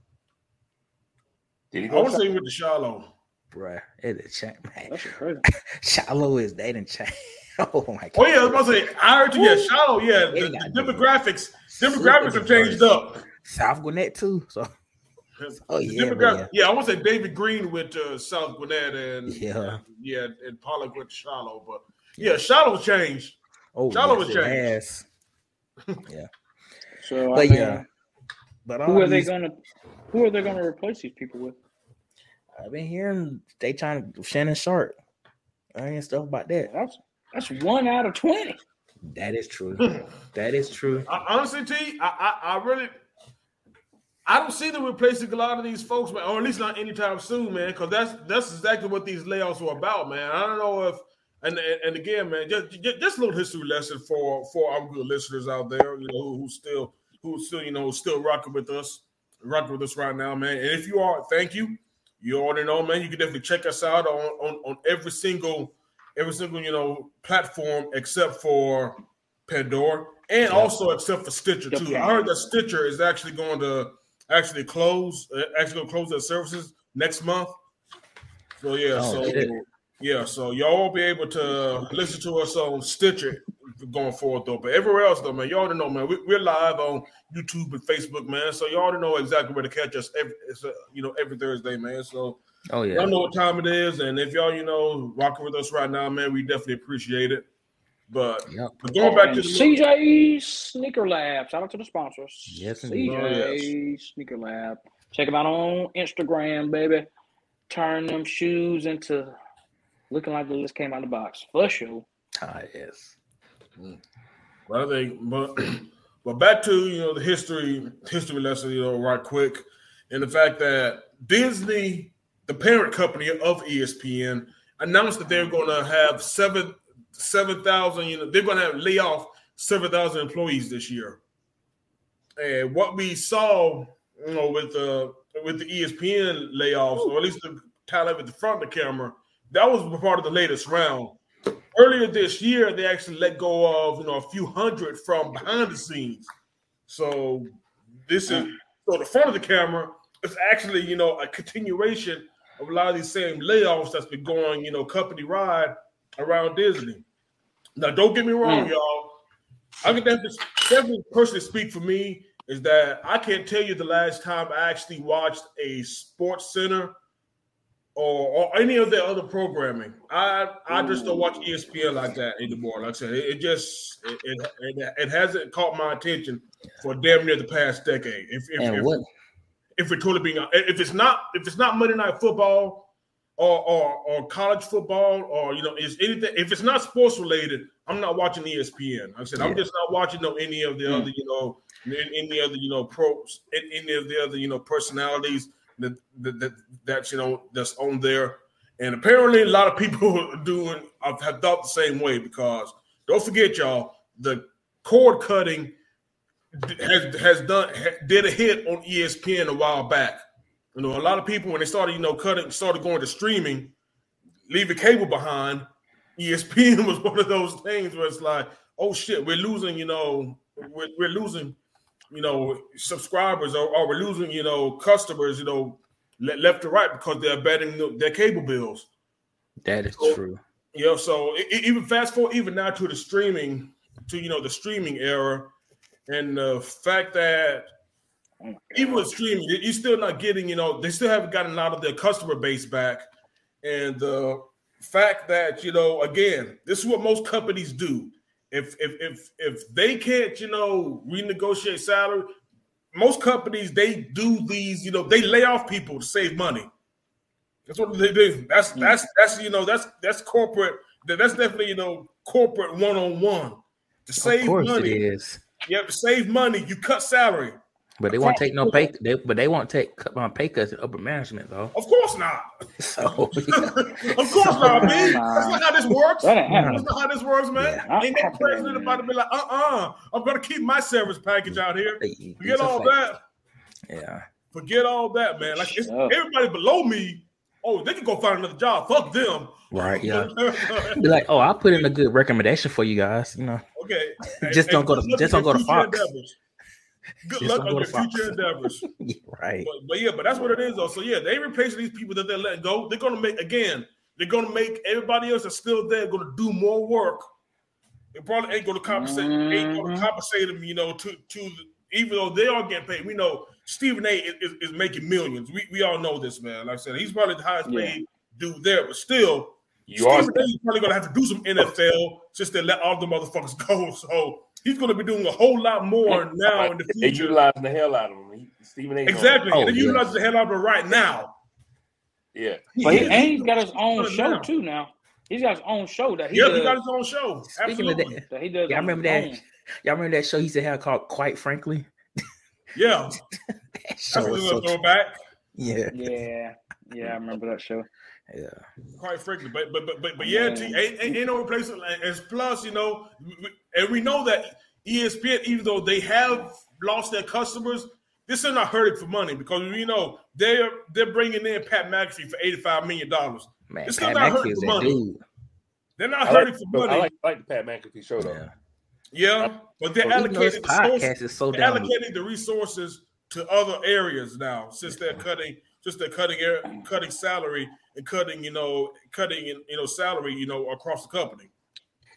Did he go I go? want to say with the Shiloh. bruh. It is change, man. That shit crazy. [laughs] Shiloh is they didn't change. [laughs] Oh my god. Oh yeah, I was about to say. I heard you. Yeah, Shiloh. Yeah, the, the demographics. Demographics have changed up. South Gwinnett too. So [laughs] Oh, The yeah, demogra- but yeah. I want to say David Green with uh, South Gwinnett and Yeah. yeah, and Pollack with Shiloh. But yeah, Shiloh's changed. Oh Shiloh yes, was it changed. yeah. [laughs] So I But mean, yeah. But who all are they gonna? Who are they gonna replace these people with? I've been hearing they trying to Shannon Sharpe. I ain't stuff about that. That's that's one out of twenty. That is true. [laughs] that is true. I, honestly, T, I, I, I really, I don't see them replacing a lot of these folks, man, or at least not anytime soon, man. Because that's that's exactly what these layoffs are about, man. I don't know if, and and, and again, man, just, just a little history lesson for for our good listeners out there, you know, who, who still who still you know still rocking with us, rocking with us right now, man. And if you are, thank you. You already know, man. You can definitely check us out on on, on every single every single you know platform except for Pandora, and also except for Stitcher too. I heard that Stitcher is actually going to actually close, uh, actually going to close their services next month. So yeah, Oh, so shit. Yeah, so y'all won't be able to listen to us on Stitcher going forward though. But everywhere else though, man, y'all already know, man. We, we're live on YouTube and Facebook, man. So y'all already know exactly where to catch us every, it's, uh, you know, every Thursday, man. So Oh yeah. Y'all know what time it is, and if y'all, you know, rocking with us right now, man, we definitely appreciate it. But, Yep. but going back And to the CJ Sneaker Lab. Shout out to the sponsors. Yes. CJ Oh, Sneaker Lab. Check them out on Instagram, baby. Turn them shoes into looking like they just came out of the box. For sure. Ah, yes. But I think, but [clears throat] but back to you know the history history lesson, you know, right quick, and the fact that Disney, the parent company of ESPN, announced that they're going to have seven seven thousand. You know, they're going to have lay off seven thousand employees this year. And what we saw, you know, with the with the ESPN layoffs, or at least the talent at the front of the camera, that was part of the latest round. Earlier this year they actually let go of you know a few hundred from behind the scenes. So this is so the front of the camera is actually you know a continuation of a lot of these same layoffs that's been going you know company ride around disney. Now don't get me wrong Mm. y'all. I can definitely, definitely personally speak for me is that i can't tell you the last time i actually watched a sports center or, or any of the other programming. I I just don't watch ESPN like that anymore. Like I said, it, it just it, it, it, it hasn't caught my attention for damn near the past decade. If if, And if, what if we're totally being if it's not if it's not Monday Night Football or or, or college football or you know is anything if it's not sports related, I'm not watching ESPN. Like I said I'm just not watching no any of the Mm. other you know any any other you know pros any of the other you know personalities that that, that that's you know that's on there. And apparently, a lot of people [laughs] doing have thought the same way because don't forget, y'all, the cord cutting has has done did a hit on ESPN a while back. You know, a lot of people when they started, you know, cutting, started going to streaming, leaving cable behind. ESPN [laughs] was one of those things where it's like, oh shit, we're losing. You know, we're, we're losing you know, subscribers or, or we're losing, you know, customers, you know, le- left to right because they're betting their cable bills. That is So- true. You know, so e- even fast forward even now to the streaming, to you know the streaming era, and the fact that even with streaming, you- you're still not getting, you know, they still haven't gotten a lot of their customer base back, and the fact that you know, again, this is what most companies do. If if if if they can't, you know, renegotiate salary, most companies they do these, you know, they lay off people to save money. That's what they do. That's mm. that's that's you know that's that's corporate. That's definitely you know corporate one on one to save of course money. it is. You have to save money. You cut salary. But they won't take no pay. They, but they won't take um, pay cuts in upper management though. Of course not. [laughs] So [laughs] of course not, man. That's not how this works. That That's not how this works, man. Yeah. Ain't no president about to be like, uh uh-uh, I'm gonna keep my service package out here. Forget all fact. that. Yeah. Forget all that, man. Like it's, everybody below me. Oh, they can go find another job. Fuck them. Right. Yeah. [laughs] Be like, oh, I'll put in a good recommendation for you guys. You know. okay. Just don't go to- just don't go to Fox. endeavors. Good luck on your future endeavors. [laughs] Yeah, right. But, but yeah, but that's what it is though. So yeah, they replacing these people that they're letting go. They're gonna make again. They're gonna make everybody else that's still there gonna do more work. It probably ain't gonna compensate. Ain't gonna Mhm. compensate them. You know, to to the, even though they are getting paid. We know Stephen A. is, is, is making millions. We we all know this man. Like I said, he's probably the highest Yeah. paid dude there. But still, You are Stephen A. is probably gonna have to do some NFL since they let all the motherfuckers go. [laughs] So he's gonna be doing a whole lot more now in the future. they future. utilizing the hell out of him. He, Stephen A. Exactly. Oh, they yeah. utilize the hell out of him right now. Yeah. But he, He- and he's got his own show now. too now. He's got his own show that he Yeah, does. he got his own show. Speaking of Absolutely. that, that he does. Y'all remember that? own. Y'all remember that show he used to have called Quite Frankly? Yeah, [laughs] That that's show a was little so throwback. yeah, Yeah, yeah, I remember that show. Yeah. Quite frankly, but but but but, but yeah, T, ain't, ain't, ain't no replacement. As plus, you know, we- we- and we know that ESPN, even though they have lost their customers, this is not hurting for money because we know they're they're bringing in Pat McAfee for eighty five million dollars. Man, It's still Pat not McAfee hurting for money. dude. They're not I hurting like, for money. I like, I like the Pat McAfee show though. Yeah. yeah, but they're Well, even though his allocating the sources. so they're allocating the resources to other areas now since they're cutting just they're cutting air, cutting salary and cutting you know cutting you know salary you know across the company.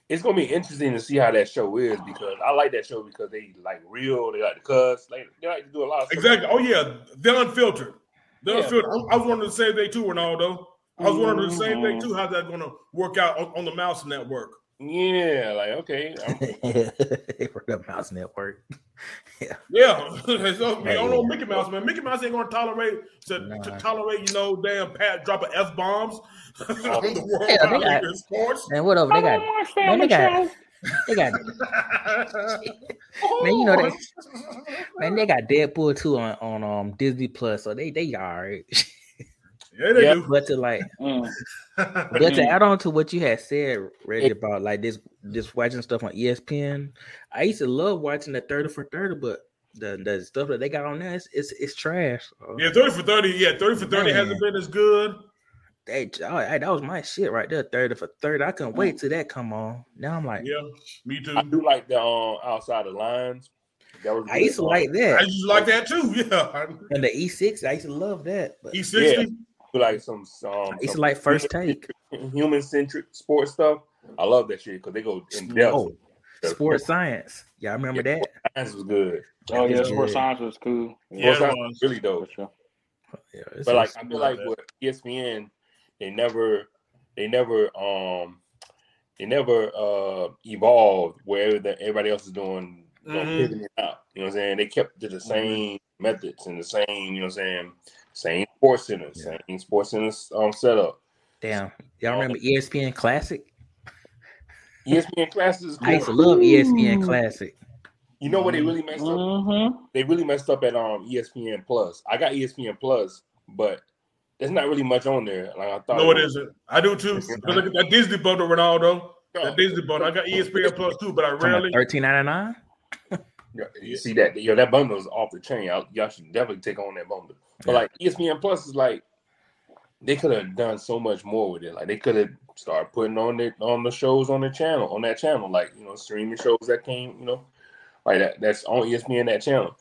It's gonna be interesting to see how that show is because I like that show because they like real, they like to cuss, like they like to do a lot of stuff. exactly. Oh yeah. They're unfiltered. They're Yeah. unfiltered. I, I was wondering the same thing too Ronaldo. I was wondering the same thing too how that's going to work out on, on the Mouse Network Yeah, like okay, [laughs] for the Mouse Network. [laughs] yeah [laughs] so, I Hey. don't know Mickey Mouse man Mickey Mouse ain't to tolerate to, Nah. to tolerate you know damn Pat dropping f bombs on the world Yeah, they got- sports Man, whatever they got, man, they got, they got, man, you know they, man, they got Deadpool too on on um Disney Plus, so they they all right. Yeah they Yeah. do but to like, [laughs] Mm. [laughs] but to add on to what you had said, Reggie, about like this this watching stuff on ESPN, I used to love watching the thirty for thirty, but the the stuff that they got on there, it's it's, it's trash. So Yeah, 30 for 30. Yeah, 30 for 30 Man. hasn't been as good. they, oh, hey, that was my shit right there, thirty for thirty. I couldn't wait till that come on. Now I'm like, Yeah, me too. I do like the um outside the lines. That was I used to good. like that. I used to like that too. [laughs] Yeah. and the E six, I used to love that. But E60. do like some um I used to some like first take. human centric sports stuff. I love that shit because they go in depth. Oh, sports science. Yeah, I remember Yeah, that? Science was good. Oh yeah, Yeah. sports science was cool. Yeah, Sports science was. was really for dope. sure. Yeah, But like I feel like with ESPN, they never they never um they never uh evolved where everybody else is doing you know, Mhm. pivoting out. You know what I'm saying? They kept to the same methods and the same, you know what I'm saying, same sports center, Yeah. same sports center um setup. damn. Y'all remember E ESPN Classic? ESPN Classic is I used to love ESPN Classic. You know what they really messed up? Mm-hmm. They really messed up at um ESPN Plus. I got ESPN Plus, but there's not really much on there. Like I thought. No, it isn't. I do too. But look at that Disney bundle, Ronaldo. That Disney bundle. I got ESPN Plus too, but I rarely. Thirteen ninety nine. Yeah, [laughs] you see that? Yo, that bundle is off the chain. Y'all, y'all should definitely take on that bundle. But Yeah. like ESPN Plus is like they could have done so much more with it. Like they could have started putting on it on the shows on the channel on that channel, like you know streaming shows that came, you know, like that that's on ESPN that channel.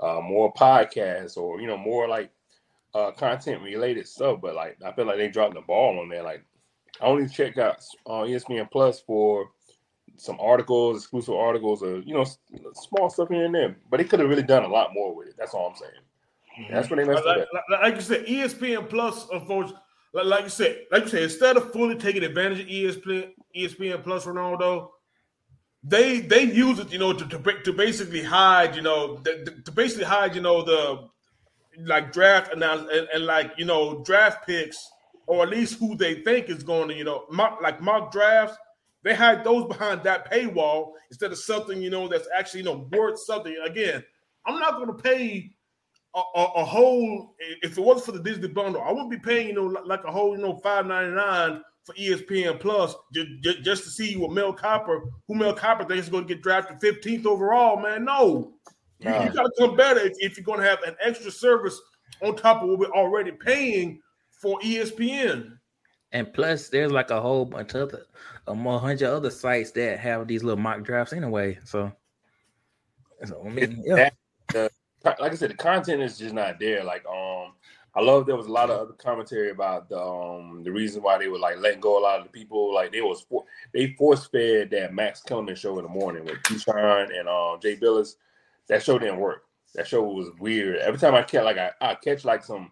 uh, more podcasts, or you know, more like uh, content related stuff. But like, I feel like they dropped the ball on there. Like, I only check out uh, ESPN Plus for some articles, exclusive articles, or you know, small stuff here and there. But they could have really done a lot more with it. That's all I'm saying. That's what they messed like, up. Like, like you said, ESPN Plus, unfortunately, like, like, you said, like you said, instead of fully taking advantage of ESPN, ESPN Plus, Ronaldo, they they use it, you know, to to, to basically hide, you know, the, to basically hide, you know, the like draft and, and, like you know draft picks, or at least who they think is going to, you know, mock, like mock drafts they hide those behind that paywall instead of something, you know, that's actually, you know, worth something. Again, I'm not going to pay a, a, a, whole, if it wasn't for the Disney bundle, I wouldn't be paying, you know, like a whole, you know, five ninety nine for ESPN Plus just, just, to see what Mel Kiper who Mel Kiper thinks is going to get drafted 15th overall, man. No. Nah. You, you got to come better if, if you're going to have an extra service on top of what we're already paying for ESPN. And plus, there's like a whole bunch of other, a more hundred other sites that have these little mock drafts anyway. So, so I mean, yeah. That, uh, like I said, the content is just not there. Like, um, I love there was a lot of other commentary about the um the reason why they were like letting go a lot of the people. Like they was for, they force fed that Max Kellerman show in the morning with Keyshawn and um Jay Bilas. That show didn't work. That show was weird. Every time I catch like I, I catch like some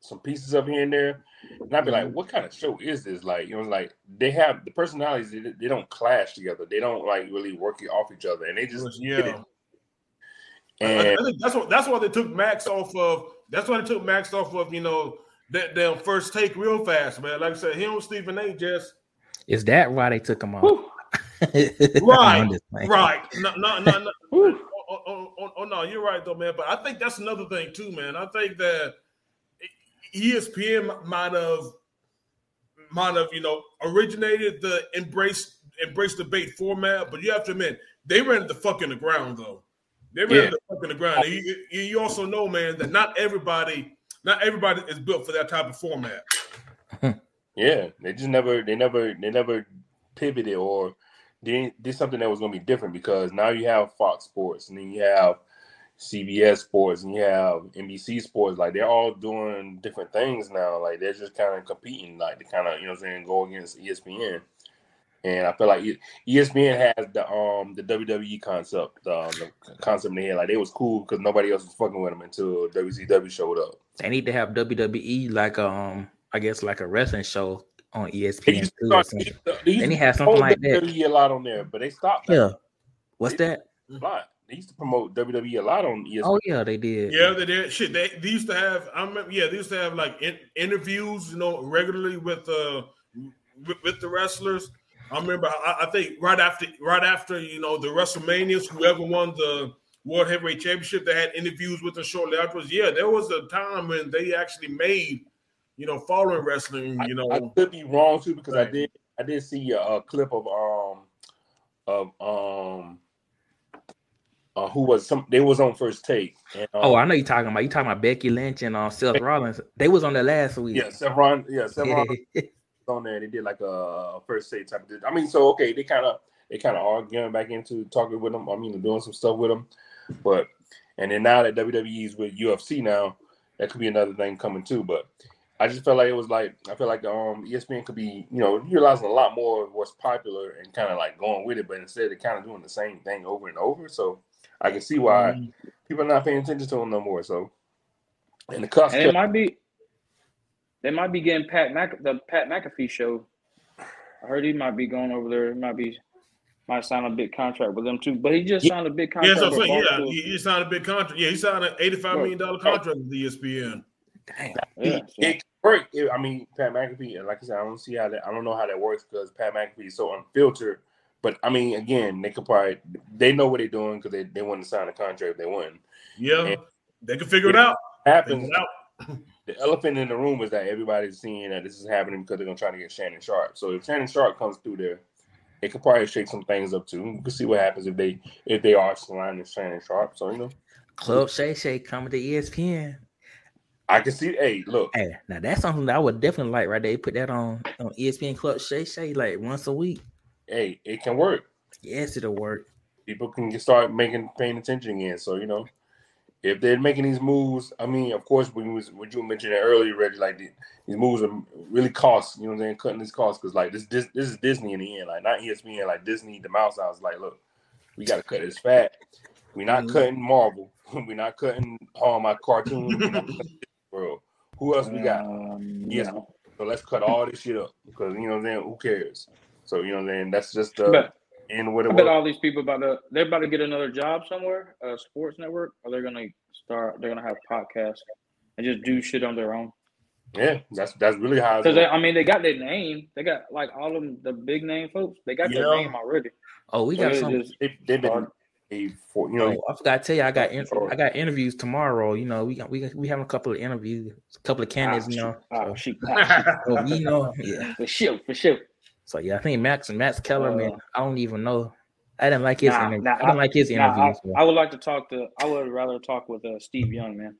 some pieces up here and there, and I'd be like, mm-hmm. what kind of show is this? Like, you know, like they have the personalities, they, they don't clash together. They don't like really work off each other. And they just yeah. And I, I think that's what that's why they took Max off of that's why they took Max off of, you know, that damn first take real fast, man. Like I said, him Stephen A. just is that why they took him off? [laughs] right, right. No, no, no, no. [laughs] Oh, oh, oh, oh, oh, no, you're right though, man. But I think that's another thing too, man. I think that ESPN might have might have you know originated the embrace embrace debate format, but you have to admit they ran the fuck in the ground though. They ran yeah. the fuck in the ground. You, you, also know, man, that not everybody not everybody is built for that type of format. [laughs] yeah, they just never they never they never pivoted or did, did something that was going to be different because now you have Fox Sports and then you have CBS Sports and you have NBC Sports, like they're all doing different things now. Like they're just kind of competing, like to kind of you know I'm saying go against ESPN. And I feel like ESPN has the um the WWE concept, uh, the concept in the head. Like they was cool because nobody else was fucking with them until WCW showed up. They need to have WWE like um I guess like a wrestling show on ESPN too. Start, they, they, need to have something like WWE that. a lot on there, but they stopped. That. Yeah, what's they, that? A lot. They used to promote WWE a lot on ESPN. Oh yeah, they did. Yeah, they did. Shit, they, they used to have. I remember. Yeah, they used to have like in, interviews, you know, regularly with uh with, with the wrestlers. I remember. I, I, think right after right after you know the WrestleManias, whoever won the World Heavyweight Championship, they had interviews with them shortly afterwards. Yeah, there was a time when they actually made you know following wrestling. You know, I, I could be wrong too because right. I did I did see a, a clip of um of um uh, who was some they was on first take. And, um, oh, I know you're talking about you talking about Becky Lynch and uh, Seth Rollins. They was on the last week. Yeah, Seth Rollins. Yeah, Seth [laughs] Rollins on there. They did like a first take type of. Thing. I mean, so okay, they kind of they kind of are getting back into talking with them. I mean, doing some stuff with them, but and then now that WWE's with UFC now, that could be another thing coming too. But I just felt like it was like I feel like um ESPN could be you know realizing a lot more of what's popular and kind of like going with it, but instead they're kind of doing the same thing over and over. So I can see why mm. people are not paying attention to them no more. So, and the cost. And it might be, they might be getting Pat Mc, the Pat McAfee show. I heard he might be going over there. He might be might sign a big contract with them too. But he just signed a big contract. Yeah, so, yeah, he, he, signed a big contract. Yeah, he signed an eighty-five million dollar contract with ESPN. Damn. Yeah, so. It work. I mean, Pat McAfee. Like I said, I don't see how that. I don't know how that works because Pat McAfee is so unfiltered but I mean, again, they could probably they know what they're doing because they, they want to sign a contract if they win. Yeah, and they can figure it out. Happens. It out. The elephant in the room is that everybody's seeing that this is happening because they're gonna try to get Shannon Sharpe. So if Shannon Sharpe comes through there, it could probably shake some things up too. We can see what happens if they if they are signing Shannon Sharpe. So you know, Club Shay Shay coming to ESPN. I can see. Hey, look. Hey, now that's something that I would definitely like right there. Put that on on ESPN Club Shay Shay like once a week hey, it can work. Yes, it'll work. People can start making paying attention again. So you know, if they're making these moves, I mean, of course, when you was what you mentioned it earlier, Reggie, like the, these moves are really cost. You know what I'm saying? Cutting these costs because like this, this this is Disney in the end, like not ESPN, like Disney, the mouse house. Like, look, we got to cut this fat. We're not Mhm. cutting Marvel. [laughs] We're not cutting all my cartoons. We're not cutting [laughs] World. Who else we got? Um, Yes. you know. So let's cut all this shit up because you know what I'm saying. Who cares? So you know what I'm saying. That's just the But end what I bet was. all these people about to they're about to get another job somewhere, a sports network, or they're gonna start. They're gonna have podcasts and just do shit on their own. Yeah, that's that's really how. Because. I mean, they got their name. They got like all of them, the big name folks. They got their name already. Oh, we So got they some. They, they've been start- paid for you know. Oh, I forgot to tell you, I got in, I got interviews tomorrow. You know, we got we we having a couple of interviews, a couple of candidates. you know, Oh, so, shoot. Ah, so [laughs] we know, yeah. for sure, for sure. So yeah, I think Max and Max Kellerman. Uh, I don't even know. I didn't like his Nah, interview. nah, I didn't like his Nah, I, interviews. so- I would like to talk to. I would rather talk with uh, Steve Young, man.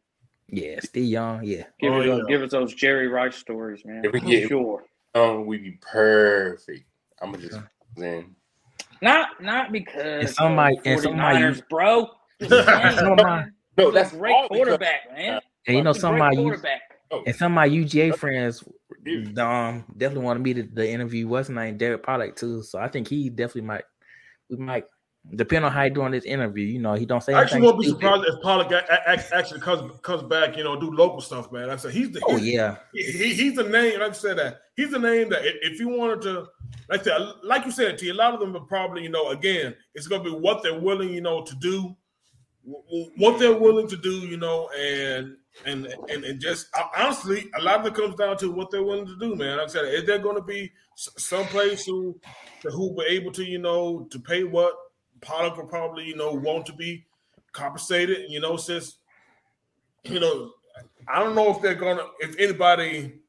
yeah, Steve Young. Yeah, Give Oh, us those, yeah. give us those Jerry Rice stories, man. If we For get- sure. Um, we be perfect. I'm gonna just then. Not not because And somebody- of [laughs] and somebody- 49ers, bro. Just And saying, somebody- No, that's great all because- quarterback, man. and you know He's a some of great my U- quarterback. Oh, and some of my UGA friends dude. um definitely wanted me to the interview what's his name Derek Pollack too. So I think he definitely might. We might depend on how he doing this interview. You know, he don't say I actually won't be surprised if Pollack a- a- act- actually comes comes back, you know, do local stuff, man. I said he's the Oh yeah, he, he's the name. Like I said, that he's the name that if, you wanted to, like I said, like you said, T, a lot of them are probably, you know, again, it's going to be what they're willing, you know, to do, what they're willing to do, you know, and and and, and just honestly, a lot of it comes down to what they're willing to do, man. Like I said, is there going to be some place who who were able to, you know, to pay what Pollack will probably, you know, want to be compensated, you know, since you know, I don't know if they're gonna if anybody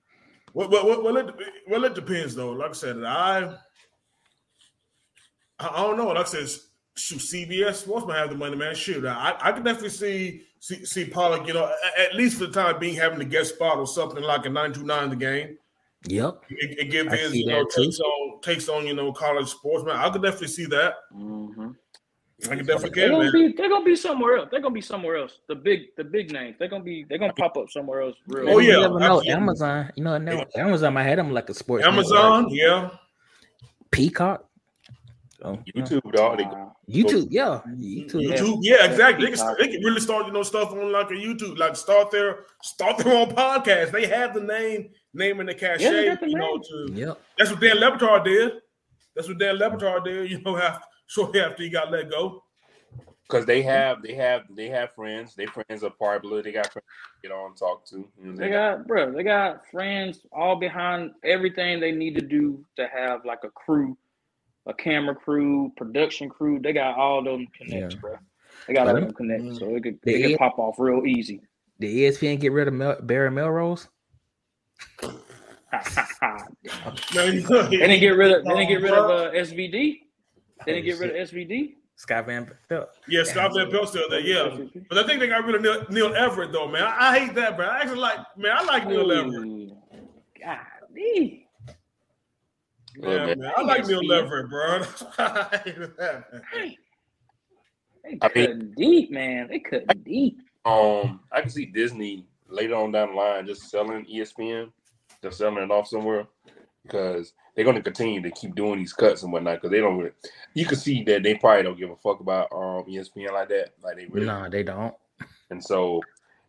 well, well, well, it, well, it depends though. Like I said, I I don't know. Like I said, CBS Sports might have the money, man. Shoot, I I can definitely see see, see Pollack, you know, at least for the time being, having the guest spot or something like a nine two nine the game. yep. It, it give I his you know takes on takes on you know college sports, man. I could definitely see that. Mhm. I could definitely They're can, gonna man. be they're gonna be somewhere else. They're gonna be somewhere else. The big the big names. They're gonna be they're gonna pop up somewhere else. Real Oh, You yeah, never know. Amazon. You know, no, Amazon might have them like a sports. network. Amazon, yeah. Peacock. So, you know, YouTube, dog. They, Wow. YouTube, yeah, YouTube. Yeah. YouTube, yeah, exactly. They can, they can really start, you know, stuff on like a YouTube, like start their start their own podcast. They have the name, name and the cachet, Yeah, the you know. To Yep. that's what Dan Le Batard did. That's what Dan Le Batard did. You know, [laughs] after, shortly after he got let go. because they have they have they have friends. They friends are popular. They got friends to get on and talk to. You know, They got bro, they got friends all behind everything they need to do to have like a crew, a camera crew, production crew. They got all them connects, Yeah. bro. They got all them connects, so it could they it could is- pop off real easy. Did E ESPN get rid of Mel- Barry Melrose? they didn't get rid of they didn't get rid of uh, SVP. They didn't get rid of SVP. Scott Van Pelt. Yeah, Scott Van Pelt still there. Yeah, but I think they got rid of Neil, Neil Everett though, man. I, I hate that, bro. I actually like, man. I like Neil Everett. God, Golly. Yeah, Yeah, man. man. I like Neil ESPN. Everett, bro. [laughs] I hate that. They I mean- deep, man. They cutting deep. Um, I can see Disney later on down the line just selling ESPN, just selling it off somewhere because they're going to continue to keep doing these cuts and whatnot because they don't really. You can see that they probably don't give a fuck about um ESPN like that, like they really. No, they don't. And so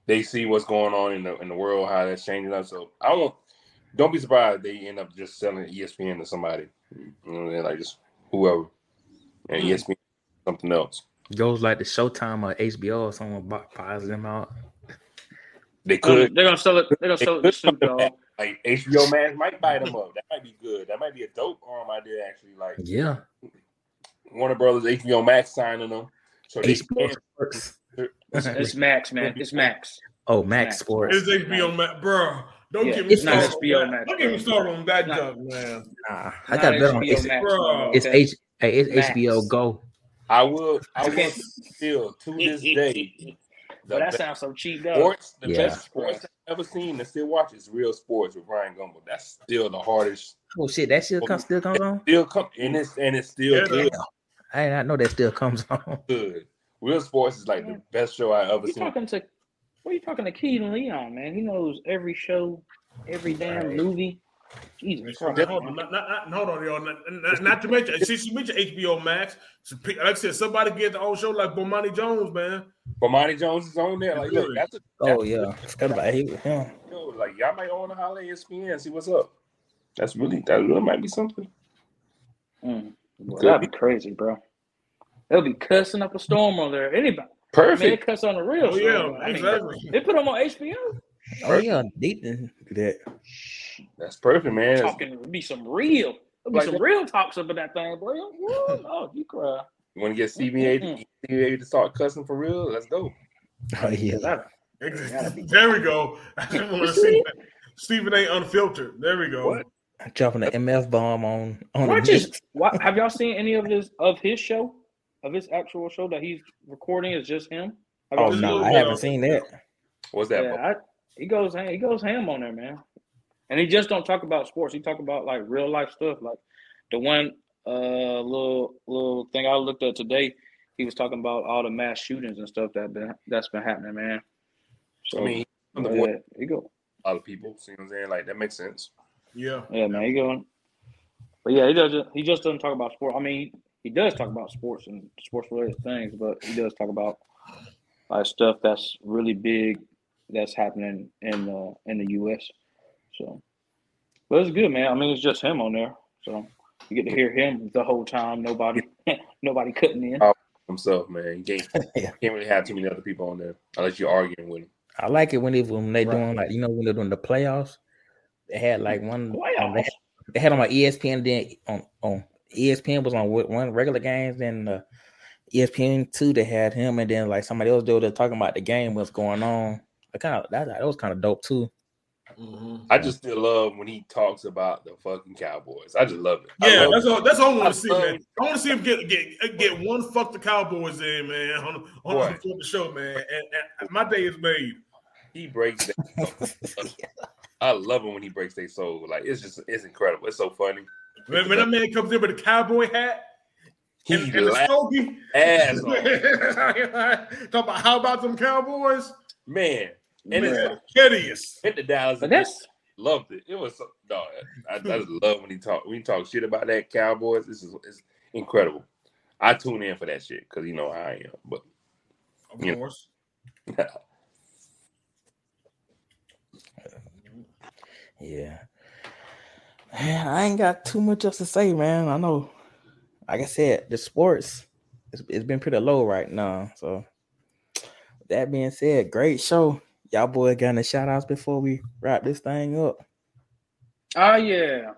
they see what's going on in the in the world, how that's changing up. So I don't don't be surprised they end up just selling ESPN to somebody, you know, they're like just whoever, and Hmm. ESPN something else. Goes like the Showtime or HBO or someone bu- buys them out. They could. They're gonna sell it. They're gonna sell it to Snoop Dogg. like HBO Max might buy them up. That might be good. That might be a dope arm idea actually. Like Yeah. Warner Brothers, HBO Max signing them, so they HBO can. Sports. It's Max, man. It's Max. oh, Max Max. Sports. It's HBO Max, bro. Don't Yeah, get me it's not started. HBO on that. Max, Don't get me bro. started on that Not- junk, man. Nah, I got better on HBO it's, Max. Bro. it's okay? H hey, it's Max. HBO Go. I will. I will still to this day. But that best sounds so cheap, though. sports, the Yeah. best sports I've ever seen and still watch is real sports with Bryant Gumbel. That's still the hardest. Oh shit, that shit come, still comes on. Still come and it's and it's still Yeah, good. I did not know that still comes on. good. Real Sports is like the best show I ever You seen. talking to? What are you talking to Keaton Leon, man? He knows every show, every damn movie. Jesus Hold Christ. on, not, not, not, hold on, y'all. Not, not, not to mention, since you mentioned HBO Max, like I said, somebody get the old show like Bomani Jones, man. Bomani Jones is on there. Like, look, that's a Oh yeah, forgot about him. Yeah. show. Like, y'all might own a holiday ESPN. See what's up. That's really that really might be something. Mm. Boy, that'd be crazy, bro. They'll be cussing up a storm on there. Anybody. They Perfect. cuss on the real Oh show. yeah, I mean, exactly. They put them on HBO. Oh yeah, they didn't that. That's perfect, man. That's- Talking it'll be some real. There'll be Like some that. real talks up in that thing, boy. [laughs] Oh, you cry. You want mm-hmm, to get CBA Mm-mm. to, CBA to start cussing for real? Let's go. Oh yeah. That- There we go. [laughs] I just want to see that. Stephen A. unfiltered. There we go. What? Dropping the MF bomb on on Why the just why, have y'all seen any of this of his show, of his actual show that he's recording? Is just him? Have Oh y'all Just seen no, a? I little haven't seen that. What's that? Yeah, I, he goes ham- he goes ham on there, man. And he just don't talk about sports. He talk about like real life stuff. Like the one uh little little thing I looked at today, he was talking about all the mass shootings and stuff that been that's been happening, man. So I mean, I'm the yeah, voice he go of a lot of people. See what I'm saying? Like that makes sense. Yeah. yeah, man, he going. But yeah, he doesn't. He just doesn't talk about sport. I mean, he does talk about sports and sports related things, but he does talk about like stuff that's really big that's happening in uh, in the U.S. So, but it's good, man. I mean, it's just him on there, so you get to hear him the whole time. Nobody, [laughs] nobody cutting in. Himself, man. You can't, [laughs] Yeah. can't really have too many other people on there unless you're arguing with him. I like it when they when they Right. doing like you know when they're doing the playoffs. They had like one. um, Playoffs? they, had, they had on my E ESPN. Then on on ESPN was on one one regular games. Then uh, ESPN two they had him, and then like somebody else there talking about the game, what's going on. I kind of that that was kind of dope too. Mhm. I just still love when he talks about the fucking Cowboys. I just love it. Yeah, love that's it. all. That's all I want to see, love- man. I want to see him get get get one fuck the Cowboys in, man, on on Boy. the the show, man. And, and my day is made. He breaks that. [laughs] I love it when he breaks their soul. Like it's just it's incredible. It's so funny. When, when that man comes in with a cowboy hat He and, and the laughs stogie, ass [laughs] talk about how about them Cowboys? man. And man, it's hideous. hit the Dallas. But that's loved it. It was so, no, I, I just [laughs] love when he talk when he talk shit about that Cowboys. This is it's incredible. I tune in for that shit because you know how I am. But Of [laughs] Yeah. course. Yeah. Man, I ain't got too much else to say, man. I know, like I said, the sports it's, it's been pretty low right now. So, with that being said, great show. Y'all boy got any shout outs before we wrap this thing up. ah yeah,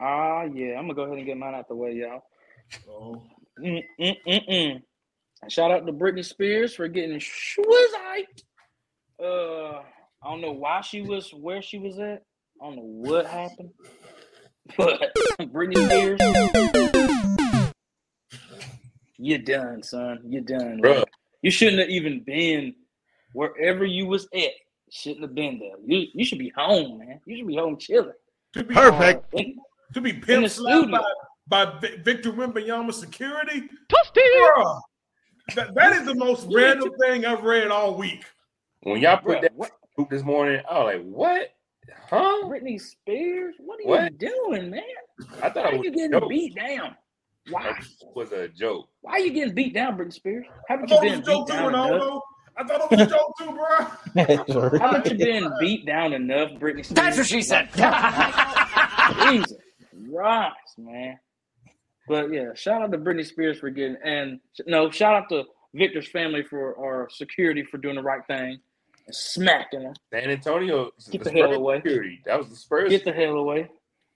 ah yeah. I'm gonna go ahead and get mine out the way, y'all. Oh, Mm, mm, mm, mm. Shout out to Britney Spears for getting schwizzite. Uh, I don't know why she was where she was at. I don't know what happened, but [laughs] Britney Spears, you're done, son. You're done. Bruh. You shouldn't have even been wherever you was at. Shouldn't have been there. You you should be home, man. You should be home chilling. to be Perfect. Uh, and- to be In pimp slapped by, by Victor Wembanyama security. Bruh, that, that is the most random thing I've read all week. when y'all put Bruh, that what, group this morning, I was like, "What? Huh?" Britney Spears, what are What? you doing, man? I thought Why it are you a getting joke. beat down? Why? It was a joke. Why are you getting beat down, Britney Spears? I Haven't you been was a joke too, down enough? I thought it was a joke too, bro. [laughs] Haven't you been beat down enough, Britney Spears? That's what she said. [laughs] Jesus Christ, man. But yeah, shout out to Britney Spears for getting, and no, shout out to Victor's family for our security for doing the right thing and smacking her. San Antonio, Get the the hell away. security. That was the Spurs. Get the hell away.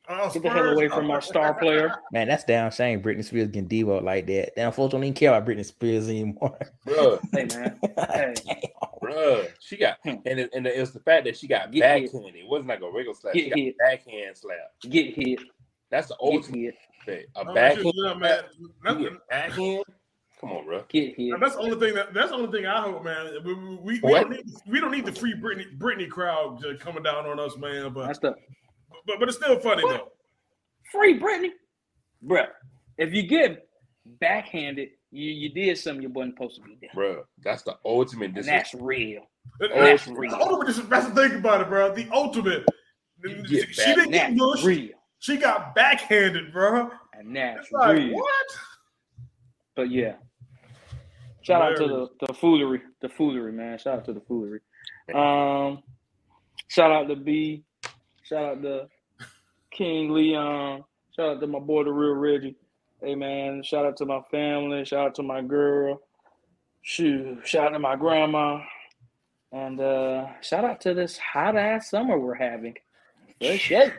Oh, Get the hell away from our star player. Man, that's damn shame. Britney Spears getting devoted like that. Damn folks don't even care about Britney Spears anymore. Bro, [laughs] Hey man. Hey. bruh. She got, Hmm. and it, and it was the fact that she got Get hit. It wasn't like a regular slap. Get she got hit. backhand slap. Get hit. That's the Get ultimate hit. thing. A backhand. yeah, man. You That's, get backhand. Come on, bro. Get hit. that's the only thing that that's the only thing I hope, man. We, we, we, What? don't need we don't need the free Britney Britney crowd just coming down on us, man. But That's the but, but it's still funny What? though. free Britney. Bruh, if you get backhanded You you did something you wasn't supposed to be doing. bro. That's the ultimate. And Dis- that's real. That- Oh, that's, real. the ultimate. dis- That's the thing about it, bro. The ultimate. You She get back- didn't get That's mushed. real. She got backhanded, bro. And that's It's like real. what? But yeah. Shout out to the, the foolery. The foolery, man. Shout out to the foolery. Um shout out to B. Shout out to King Leon. Shout out to my boy the real Reggie. Hey man, shout out to my family. Shout out to my girl. Shoot, shout out to my grandma. And uh shout out to this hot ass summer we're having. Good shit.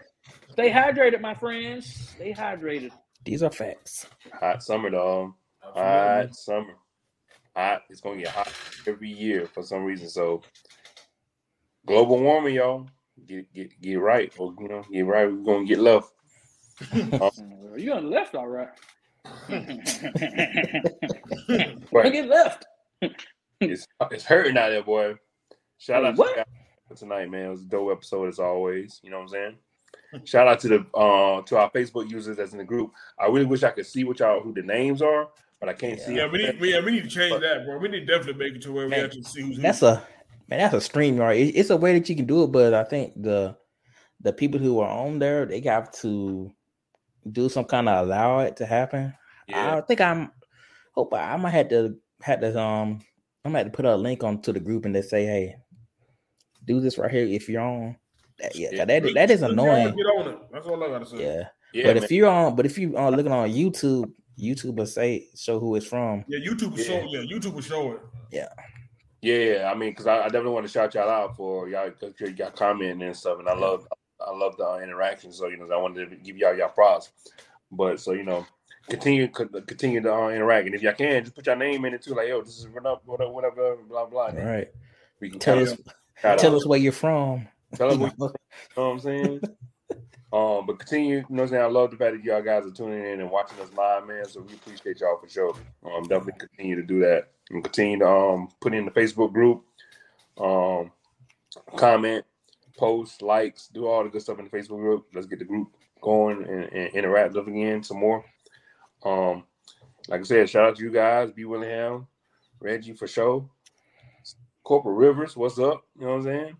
Stay hydrated, my friends. Stay hydrated. These are facts. hot summer, dog. Hot summer. Hot. It's gonna get hot every year for some reason. So global warming, y'all. Get get get right, or you know, get right. We're gonna get left. Mm, [laughs] You on the left, all right. [laughs] Right. Get left. It's it's hurting out there, boy. Shout Hey, out what? to you guys for tonight, man. It was a dope episode as always. You know what I'm saying? Shout out to the uh to our Facebook users that's in the group. I really wish I could see what y'all who the names are, but I can't see. Yeah, we need, we, yeah, we need to change that, bro. We need to definitely make it to where we Man, actually see who's who. That's a man. That's a stream, right? It- It's a way that you can do it, but I think the the people who are on there they got to do some kind of allow it to happen. Yeah. I think I'm hope I, I might have to have to um I might have to put a link onto the group and they say, hey, do this right here if you're on. That, yeah, Yeah. that that is Get on annoying. it. That's all I gotta say. Yeah, Yeah, but man. if you're on, but if you are looking on YouTube, YouTube will say show who it's from. Yeah, YouTube will Yeah. show. Yeah, YouTube will show it. Yeah, Yeah, I mean, because I, I definitely want to shout y'all out for y'all, cause y'all commenting and stuff, and I love, I love the uh, interaction. So you know, I wanted to give y'all y'all props. But so you know, continue co- continue to uh, interact, and if y'all can, just put your name in it too. Like, yo, this is whatever, whatever, whatever blah blah. All right, We can tell us tell out. us where you're from. Tell us what [laughs] you know what I'm saying. Um, but continue, you know what I'm saying? I love the fact that y'all guys are tuning in and watching us live, man. So we appreciate y'all for sure. Um, definitely continue to do that and continue to um put in the Facebook group, um, comment, post, likes, do all the good stuff in the Facebook group. Let's get the group going and, and interactive again some more. Um, like I said, shout out to you guys, B Willingham, Reggie for sure. Corporal Rivers, what's up? You know what I'm saying?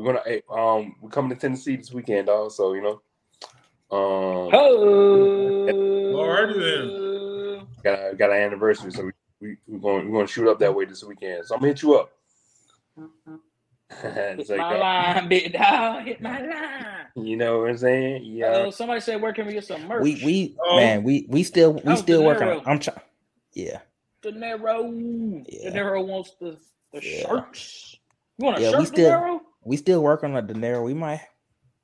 We're gonna hey, um we're coming to Tennessee this weekend, dog. So you know, um, Oh, Alrighty got a, got an anniversary, so we, we we're going we're going to shoot up that way this weekend. So I'm gonna hit you up. [laughs] Hit So, my line, big dog. Hit my line. you know what I'm saying? Yeah. Somebody said, "Where can we get some merch?" We we Oh. man, we we still we Oh, still De working. Niro. on I'm trying. Yeah, De Niro. Yeah. De Niro wants the, the Yeah. shirts. You want a Yeah, we shirt, still- De Niro? We still working on the dinero. We might.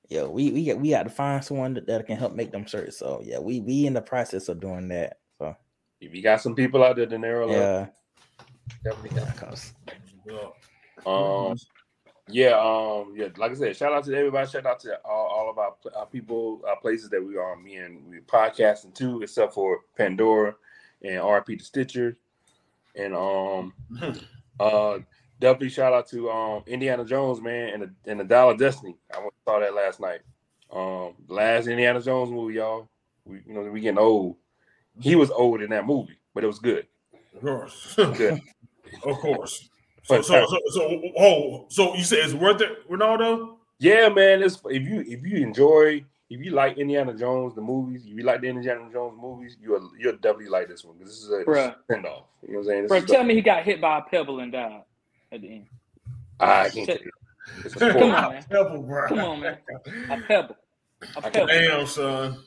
Yeah, we we got we got to find someone that, that can help make them shirts. So yeah, we we in the process of doing that. So If you got some people out there, De Niro, yeah, definitely. yeah, 'cause- Yeah. Um, yeah, um, yeah. Like I said, shout out to everybody. Shout out to all, all of our, our people, our places that we are. Me and we podcasting too, except for Pandora and RP to Stitcher, and um, [laughs] uh, definitely shout out to um Indiana Jones, man, and the and the Dial of Destiny. I went saw that last night. Um, last Indiana Jones movie, y'all. We you know we getting old. He was old in that movie, but it was good. Of course. Good. [laughs] of course. So, so, so, so, oh, so you say it's worth it, Ronaldo? Yeah, man. It's if you if you enjoy if you like Indiana Jones the movies, if you like the Indiana Jones movies, you'll you'll definitely like this one because this is a send off. You know what I'm saying? This Bro, is tell me he got hit by a pebble and died at the end. Ah, I can't tell you. It's a Come on, [laughs] man. Pebble, bro. Come on, man. A pebble. A I pebble. Damn, son.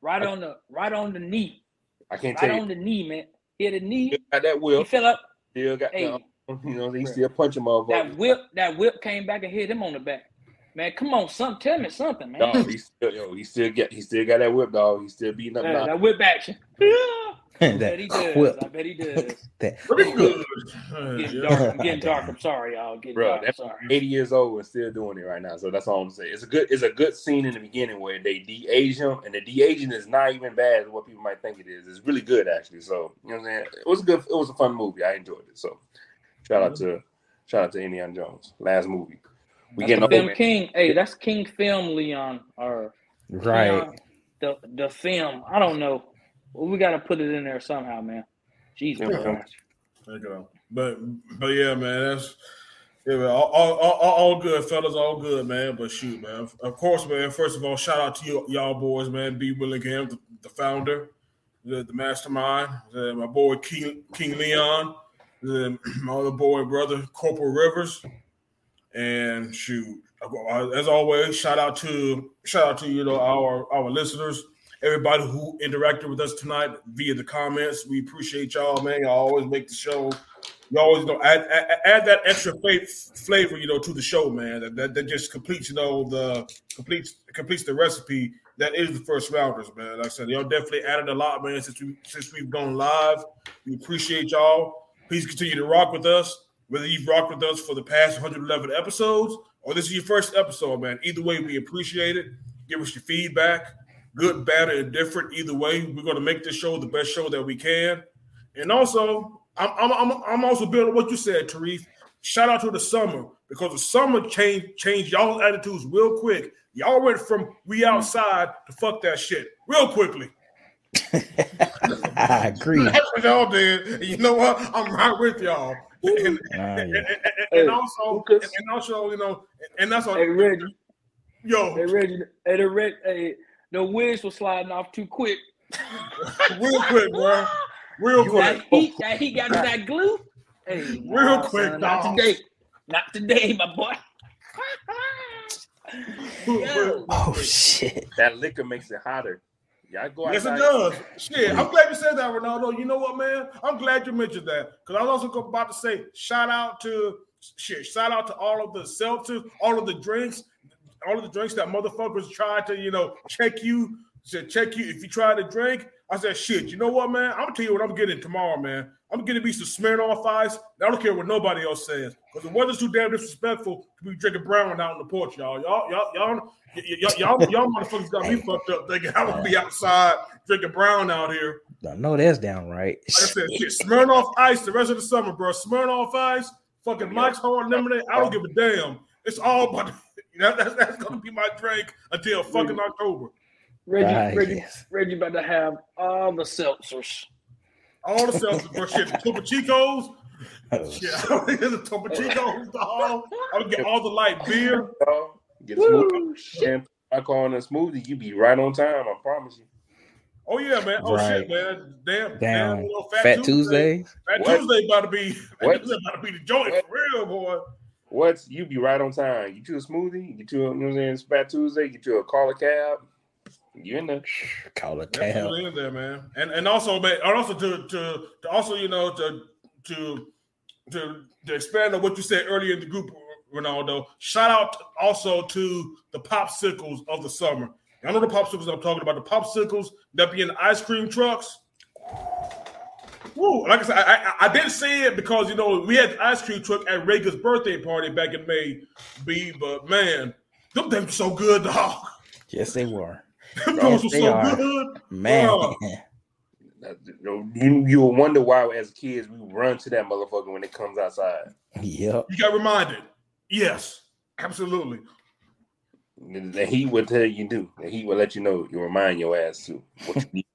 Right on the right on the knee. I can't Right tell you. on the knee, man. Hit the knee. Still got that He whip. fell up. Still got Hey, the, you know he still punching motherfuckers. that whip, that whip came back and hit him on the back. Man, come on, some tell me something, man. Dog, he still yo, he still get he still got that whip, dog. He still beating up. Yeah, Nas. that whip action. [laughs] I bet he does. that. I bet he does. [laughs] That Pretty good. Getting Yeah. dark. I'm getting dark. I'm sorry, y'all. Getting Bro, dark. I'm sorry. 80 years old and still doing it right now. So that's all I'm saying. It's a good it's a good scene in the beginning where they de-age him, and the de-aging is not even bad as what people might think it is. It's really good actually. So you know what I'm saying? It was a good it was a fun movie. I enjoyed it. So shout out to mm-hmm. shout out to Indiana Jones. Last movie. We That's getting film. King. Hey, that's King Film Leon or right. Leon, the the film. I don't know. Well, we got to put it in there somehow, man. Jesus Yeah. Christ. There you go. But but yeah, man, that's yeah, man, all, all, all, all good, fellas, all good, man. But shoot, man. Of course, man. First of all, shout out to you, y'all boys, man. B. Willingham, the, the founder, the, the mastermind, uh, my boy King King Leon, the, [clears throat] my other boy brother Corporal Rivers, and shoot. As always, shout out to shout out to you know our our listeners, everybody who interacted with us tonight via the comments. We appreciate y'all, man. Y'all always make the show. You always know add, add, add that extra fa- flavor, you know, to the show, man. That, that, that just completes, you know, the completes completes the recipe that is the first rounders, man. Like I said, y'all definitely added a lot, man, since we since we've gone live. We appreciate y'all. Please continue to rock with us. Whether you've rocked with us for the past 111 episodes or this is your first episode, man. Either way, we appreciate it. Give us your feedback, good, bad, or different. Either way, we're going to make this show the best show that we can. And also, I'm I'm I'm, I'm also building what you said, Tarif. Shout out to the summer because the summer changed changed y'all attitudes real quick. Y'all went from we outside to fuck that shit real quickly. [laughs] I agree. That's [laughs] what y'all did. You know what? I'm right with y'all. And, and, yeah. and- and- Hey, and also, and, and also, you know, and that's all. Hey Reggie, Yo, hey Reggie, hey the Reg, hey the wings were sliding off too quick. [laughs] real quick, bro. Real You quick. that heat, that heat got to that glue. Hey, Real nah, quick, son, not today, not today, my boy. Yo. Oh shit. That liquor makes it hotter. Y'all go Yes, it does. Shit, I'm glad you said that, Ronaldo. You know what, man? I'm glad you mentioned that because I was also about to say shout out to shit. Shout out to all of the seltzers, all of the drinks, all of the drinks that motherfuckers tried to, you know, check you, to check you if you try to drink. I said, shit. You know what, man? I'm gonna tell you what I'm getting tomorrow, man. I'm gonna be some Smirnoff Ice. I don't care what nobody else says because the weather's too damn disrespectful to be drinking brown out on the porch, y'all. Y'all, y'all, y'all. Y'all, y'all, y'all motherfuckers got me fucked up thinking I'm gonna be outside drinking brown out here. Don't know that's down right. Like I said, shit, Smirnoff Ice the rest of the summer, bro. Smirnoff Ice, fucking Mike's Hard Lemonade. I don't give a damn. It's all but [laughs] that, that's, that's gonna be my drink until fucking October. Reggie, Right, Reggie. Reggie about to have all the seltzers. All the seltzers, bro. Shit, the Topo Chicos. Oh, Shit, [laughs] I don't get the Topo Chicos. dog. I would get all the light beer. Get a smoothie Woo, shit. and alcohol in a smoothie. You be right on time. I promise you. Oh yeah, man. Oh shit, man. Damn, damn. Damn. you know, Fat Tuesday. Fat What? Tuesday about to be. [laughs] What? Tuesday about to be the joint What? for real, boy. What's you be right on time? You to a smoothie, you get you, a- you know what I'm saying, it's Fat Tuesday, get you a call a cab. You in there. Call a cab. Absolutely in there, man. And and also, man, and also to to, to also you know to to to to expand on what you said earlier in the group, Ronaldo. Shout out also to the popsicles of the summer. I know the popsicles I'm talking about. The popsicles that be in ice cream trucks. Woo! Like I said, I, I, I didn't say it because you know we had the ice cream truck at Reagan's birthday party back in May, B. But man, them things were so good, dog. Yes, they were. [laughs] Them Yes, things were they so are. good. Man. You, you you'll wonder why as kids we run to that motherfucker when it comes outside. Yep. You got reminded. Yes, absolutely. The heat will tell you do. The heat will let you know. You remind your ass to what you need. [laughs]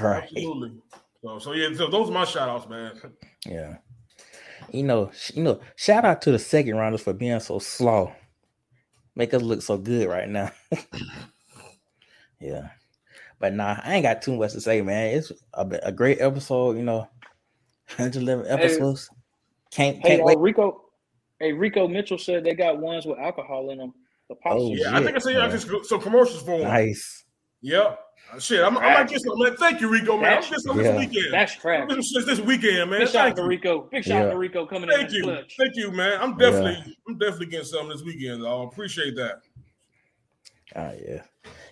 Right. Absolutely. So, so yeah, so those are my shout outs, man. Yeah. You know, you know, shout out to the second rounders for being so slow. Make us look so good right now. [laughs] yeah. But nah, I ain't got too much to say, man. It's a, a great episode, you know. 111 episodes. Can't Hey, can't uh, wait. Rico. Hey, Rico Mitchell said they got ones with alcohol in them. The Oh, Yeah, I think I said Yeah. I just some commercials for them. Nice. Yep. Uh, Shit, I'm, I might get some, man. Thank you, Rico, man. I'm get some Yeah. this weekend. That's trash. I'm getting some this weekend, man. Big shout out to. Rico. Big shout out Yeah. to Rico coming in Thank the you. clutch. Thank you, man. I'm definitely, I'm definitely getting something this weekend. I appreciate that. Oh yeah.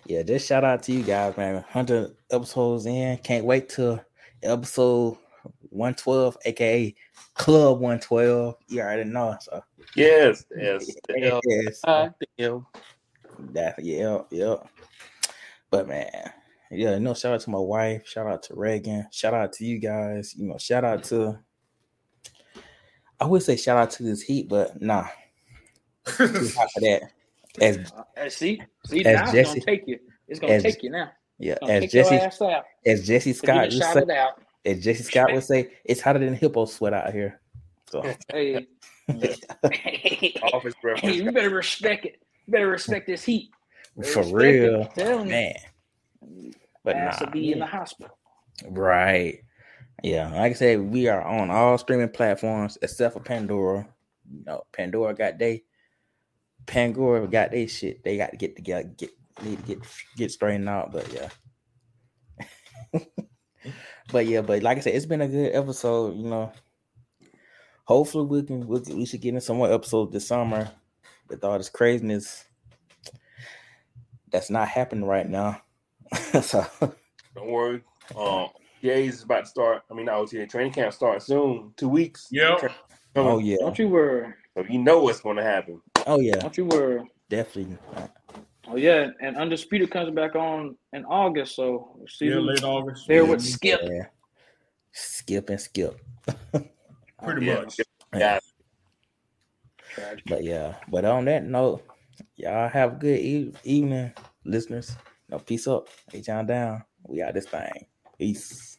Yeah, just shout out to you guys, man. 100 episodes in. Can't wait till episode 112, aka Club 112. You already know. So Yes, yes. Hell, [laughs] yes. I feel. That yeah, yeah. But man, yeah, you know, shout out to my wife, shout out to Reagan, shout out to you guys, you know, shout out to I would say shout out to this heat, but nah, too [laughs] hot for that. As Uh, see, see, As now it's gonna take you. It's gonna as- take you now. yeah, as Jesse as Jesse Scott just just shout said, it out. as Jesse Scott would say, it's hotter than hippo sweat out here. So [laughs] [laughs] Hey, Office hey, you better respect it. You better respect this heat. For real, it. Tell me. man. But nah, to be in the hospital. right. Yeah, like I said, we are on all streaming platforms except for Pandora. You know, Pandora got they Pandora got they shit. They got to get together, get need to get get straightened out. But yeah. [laughs] but yeah, but like I said, it's been a good episode, you know. Hopefully we can we, can- we should get in some more episodes this summer with all this craziness that's not happening right now. [laughs] so Don't worry. Um, OTAs is about to start. I mean, not OTA training camp starts soon. Two weeks. Yep. oh yeah. Don't you worry. So you know what's going to happen. Oh yeah. Don't you worry. Definitely. Oh yeah, and Undisputed comes back on in August, so we'll see Yeah, late August. there with Skip. Yeah. Skip and skip. [laughs] Pretty Yeah. much. Yeah. Tragic. But yeah, but on that note, y'all have a good e- evening, listeners. No, peace up. Hey, John down. We out this thing. Peace.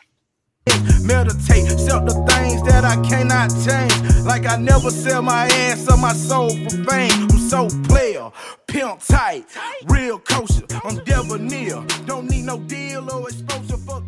Meditate, sell the things that I cannot change. Like I never sell my ass or my soul for fame. I'm so player, pimp tight, real kosher. I'm. Don't need no deal or exposure for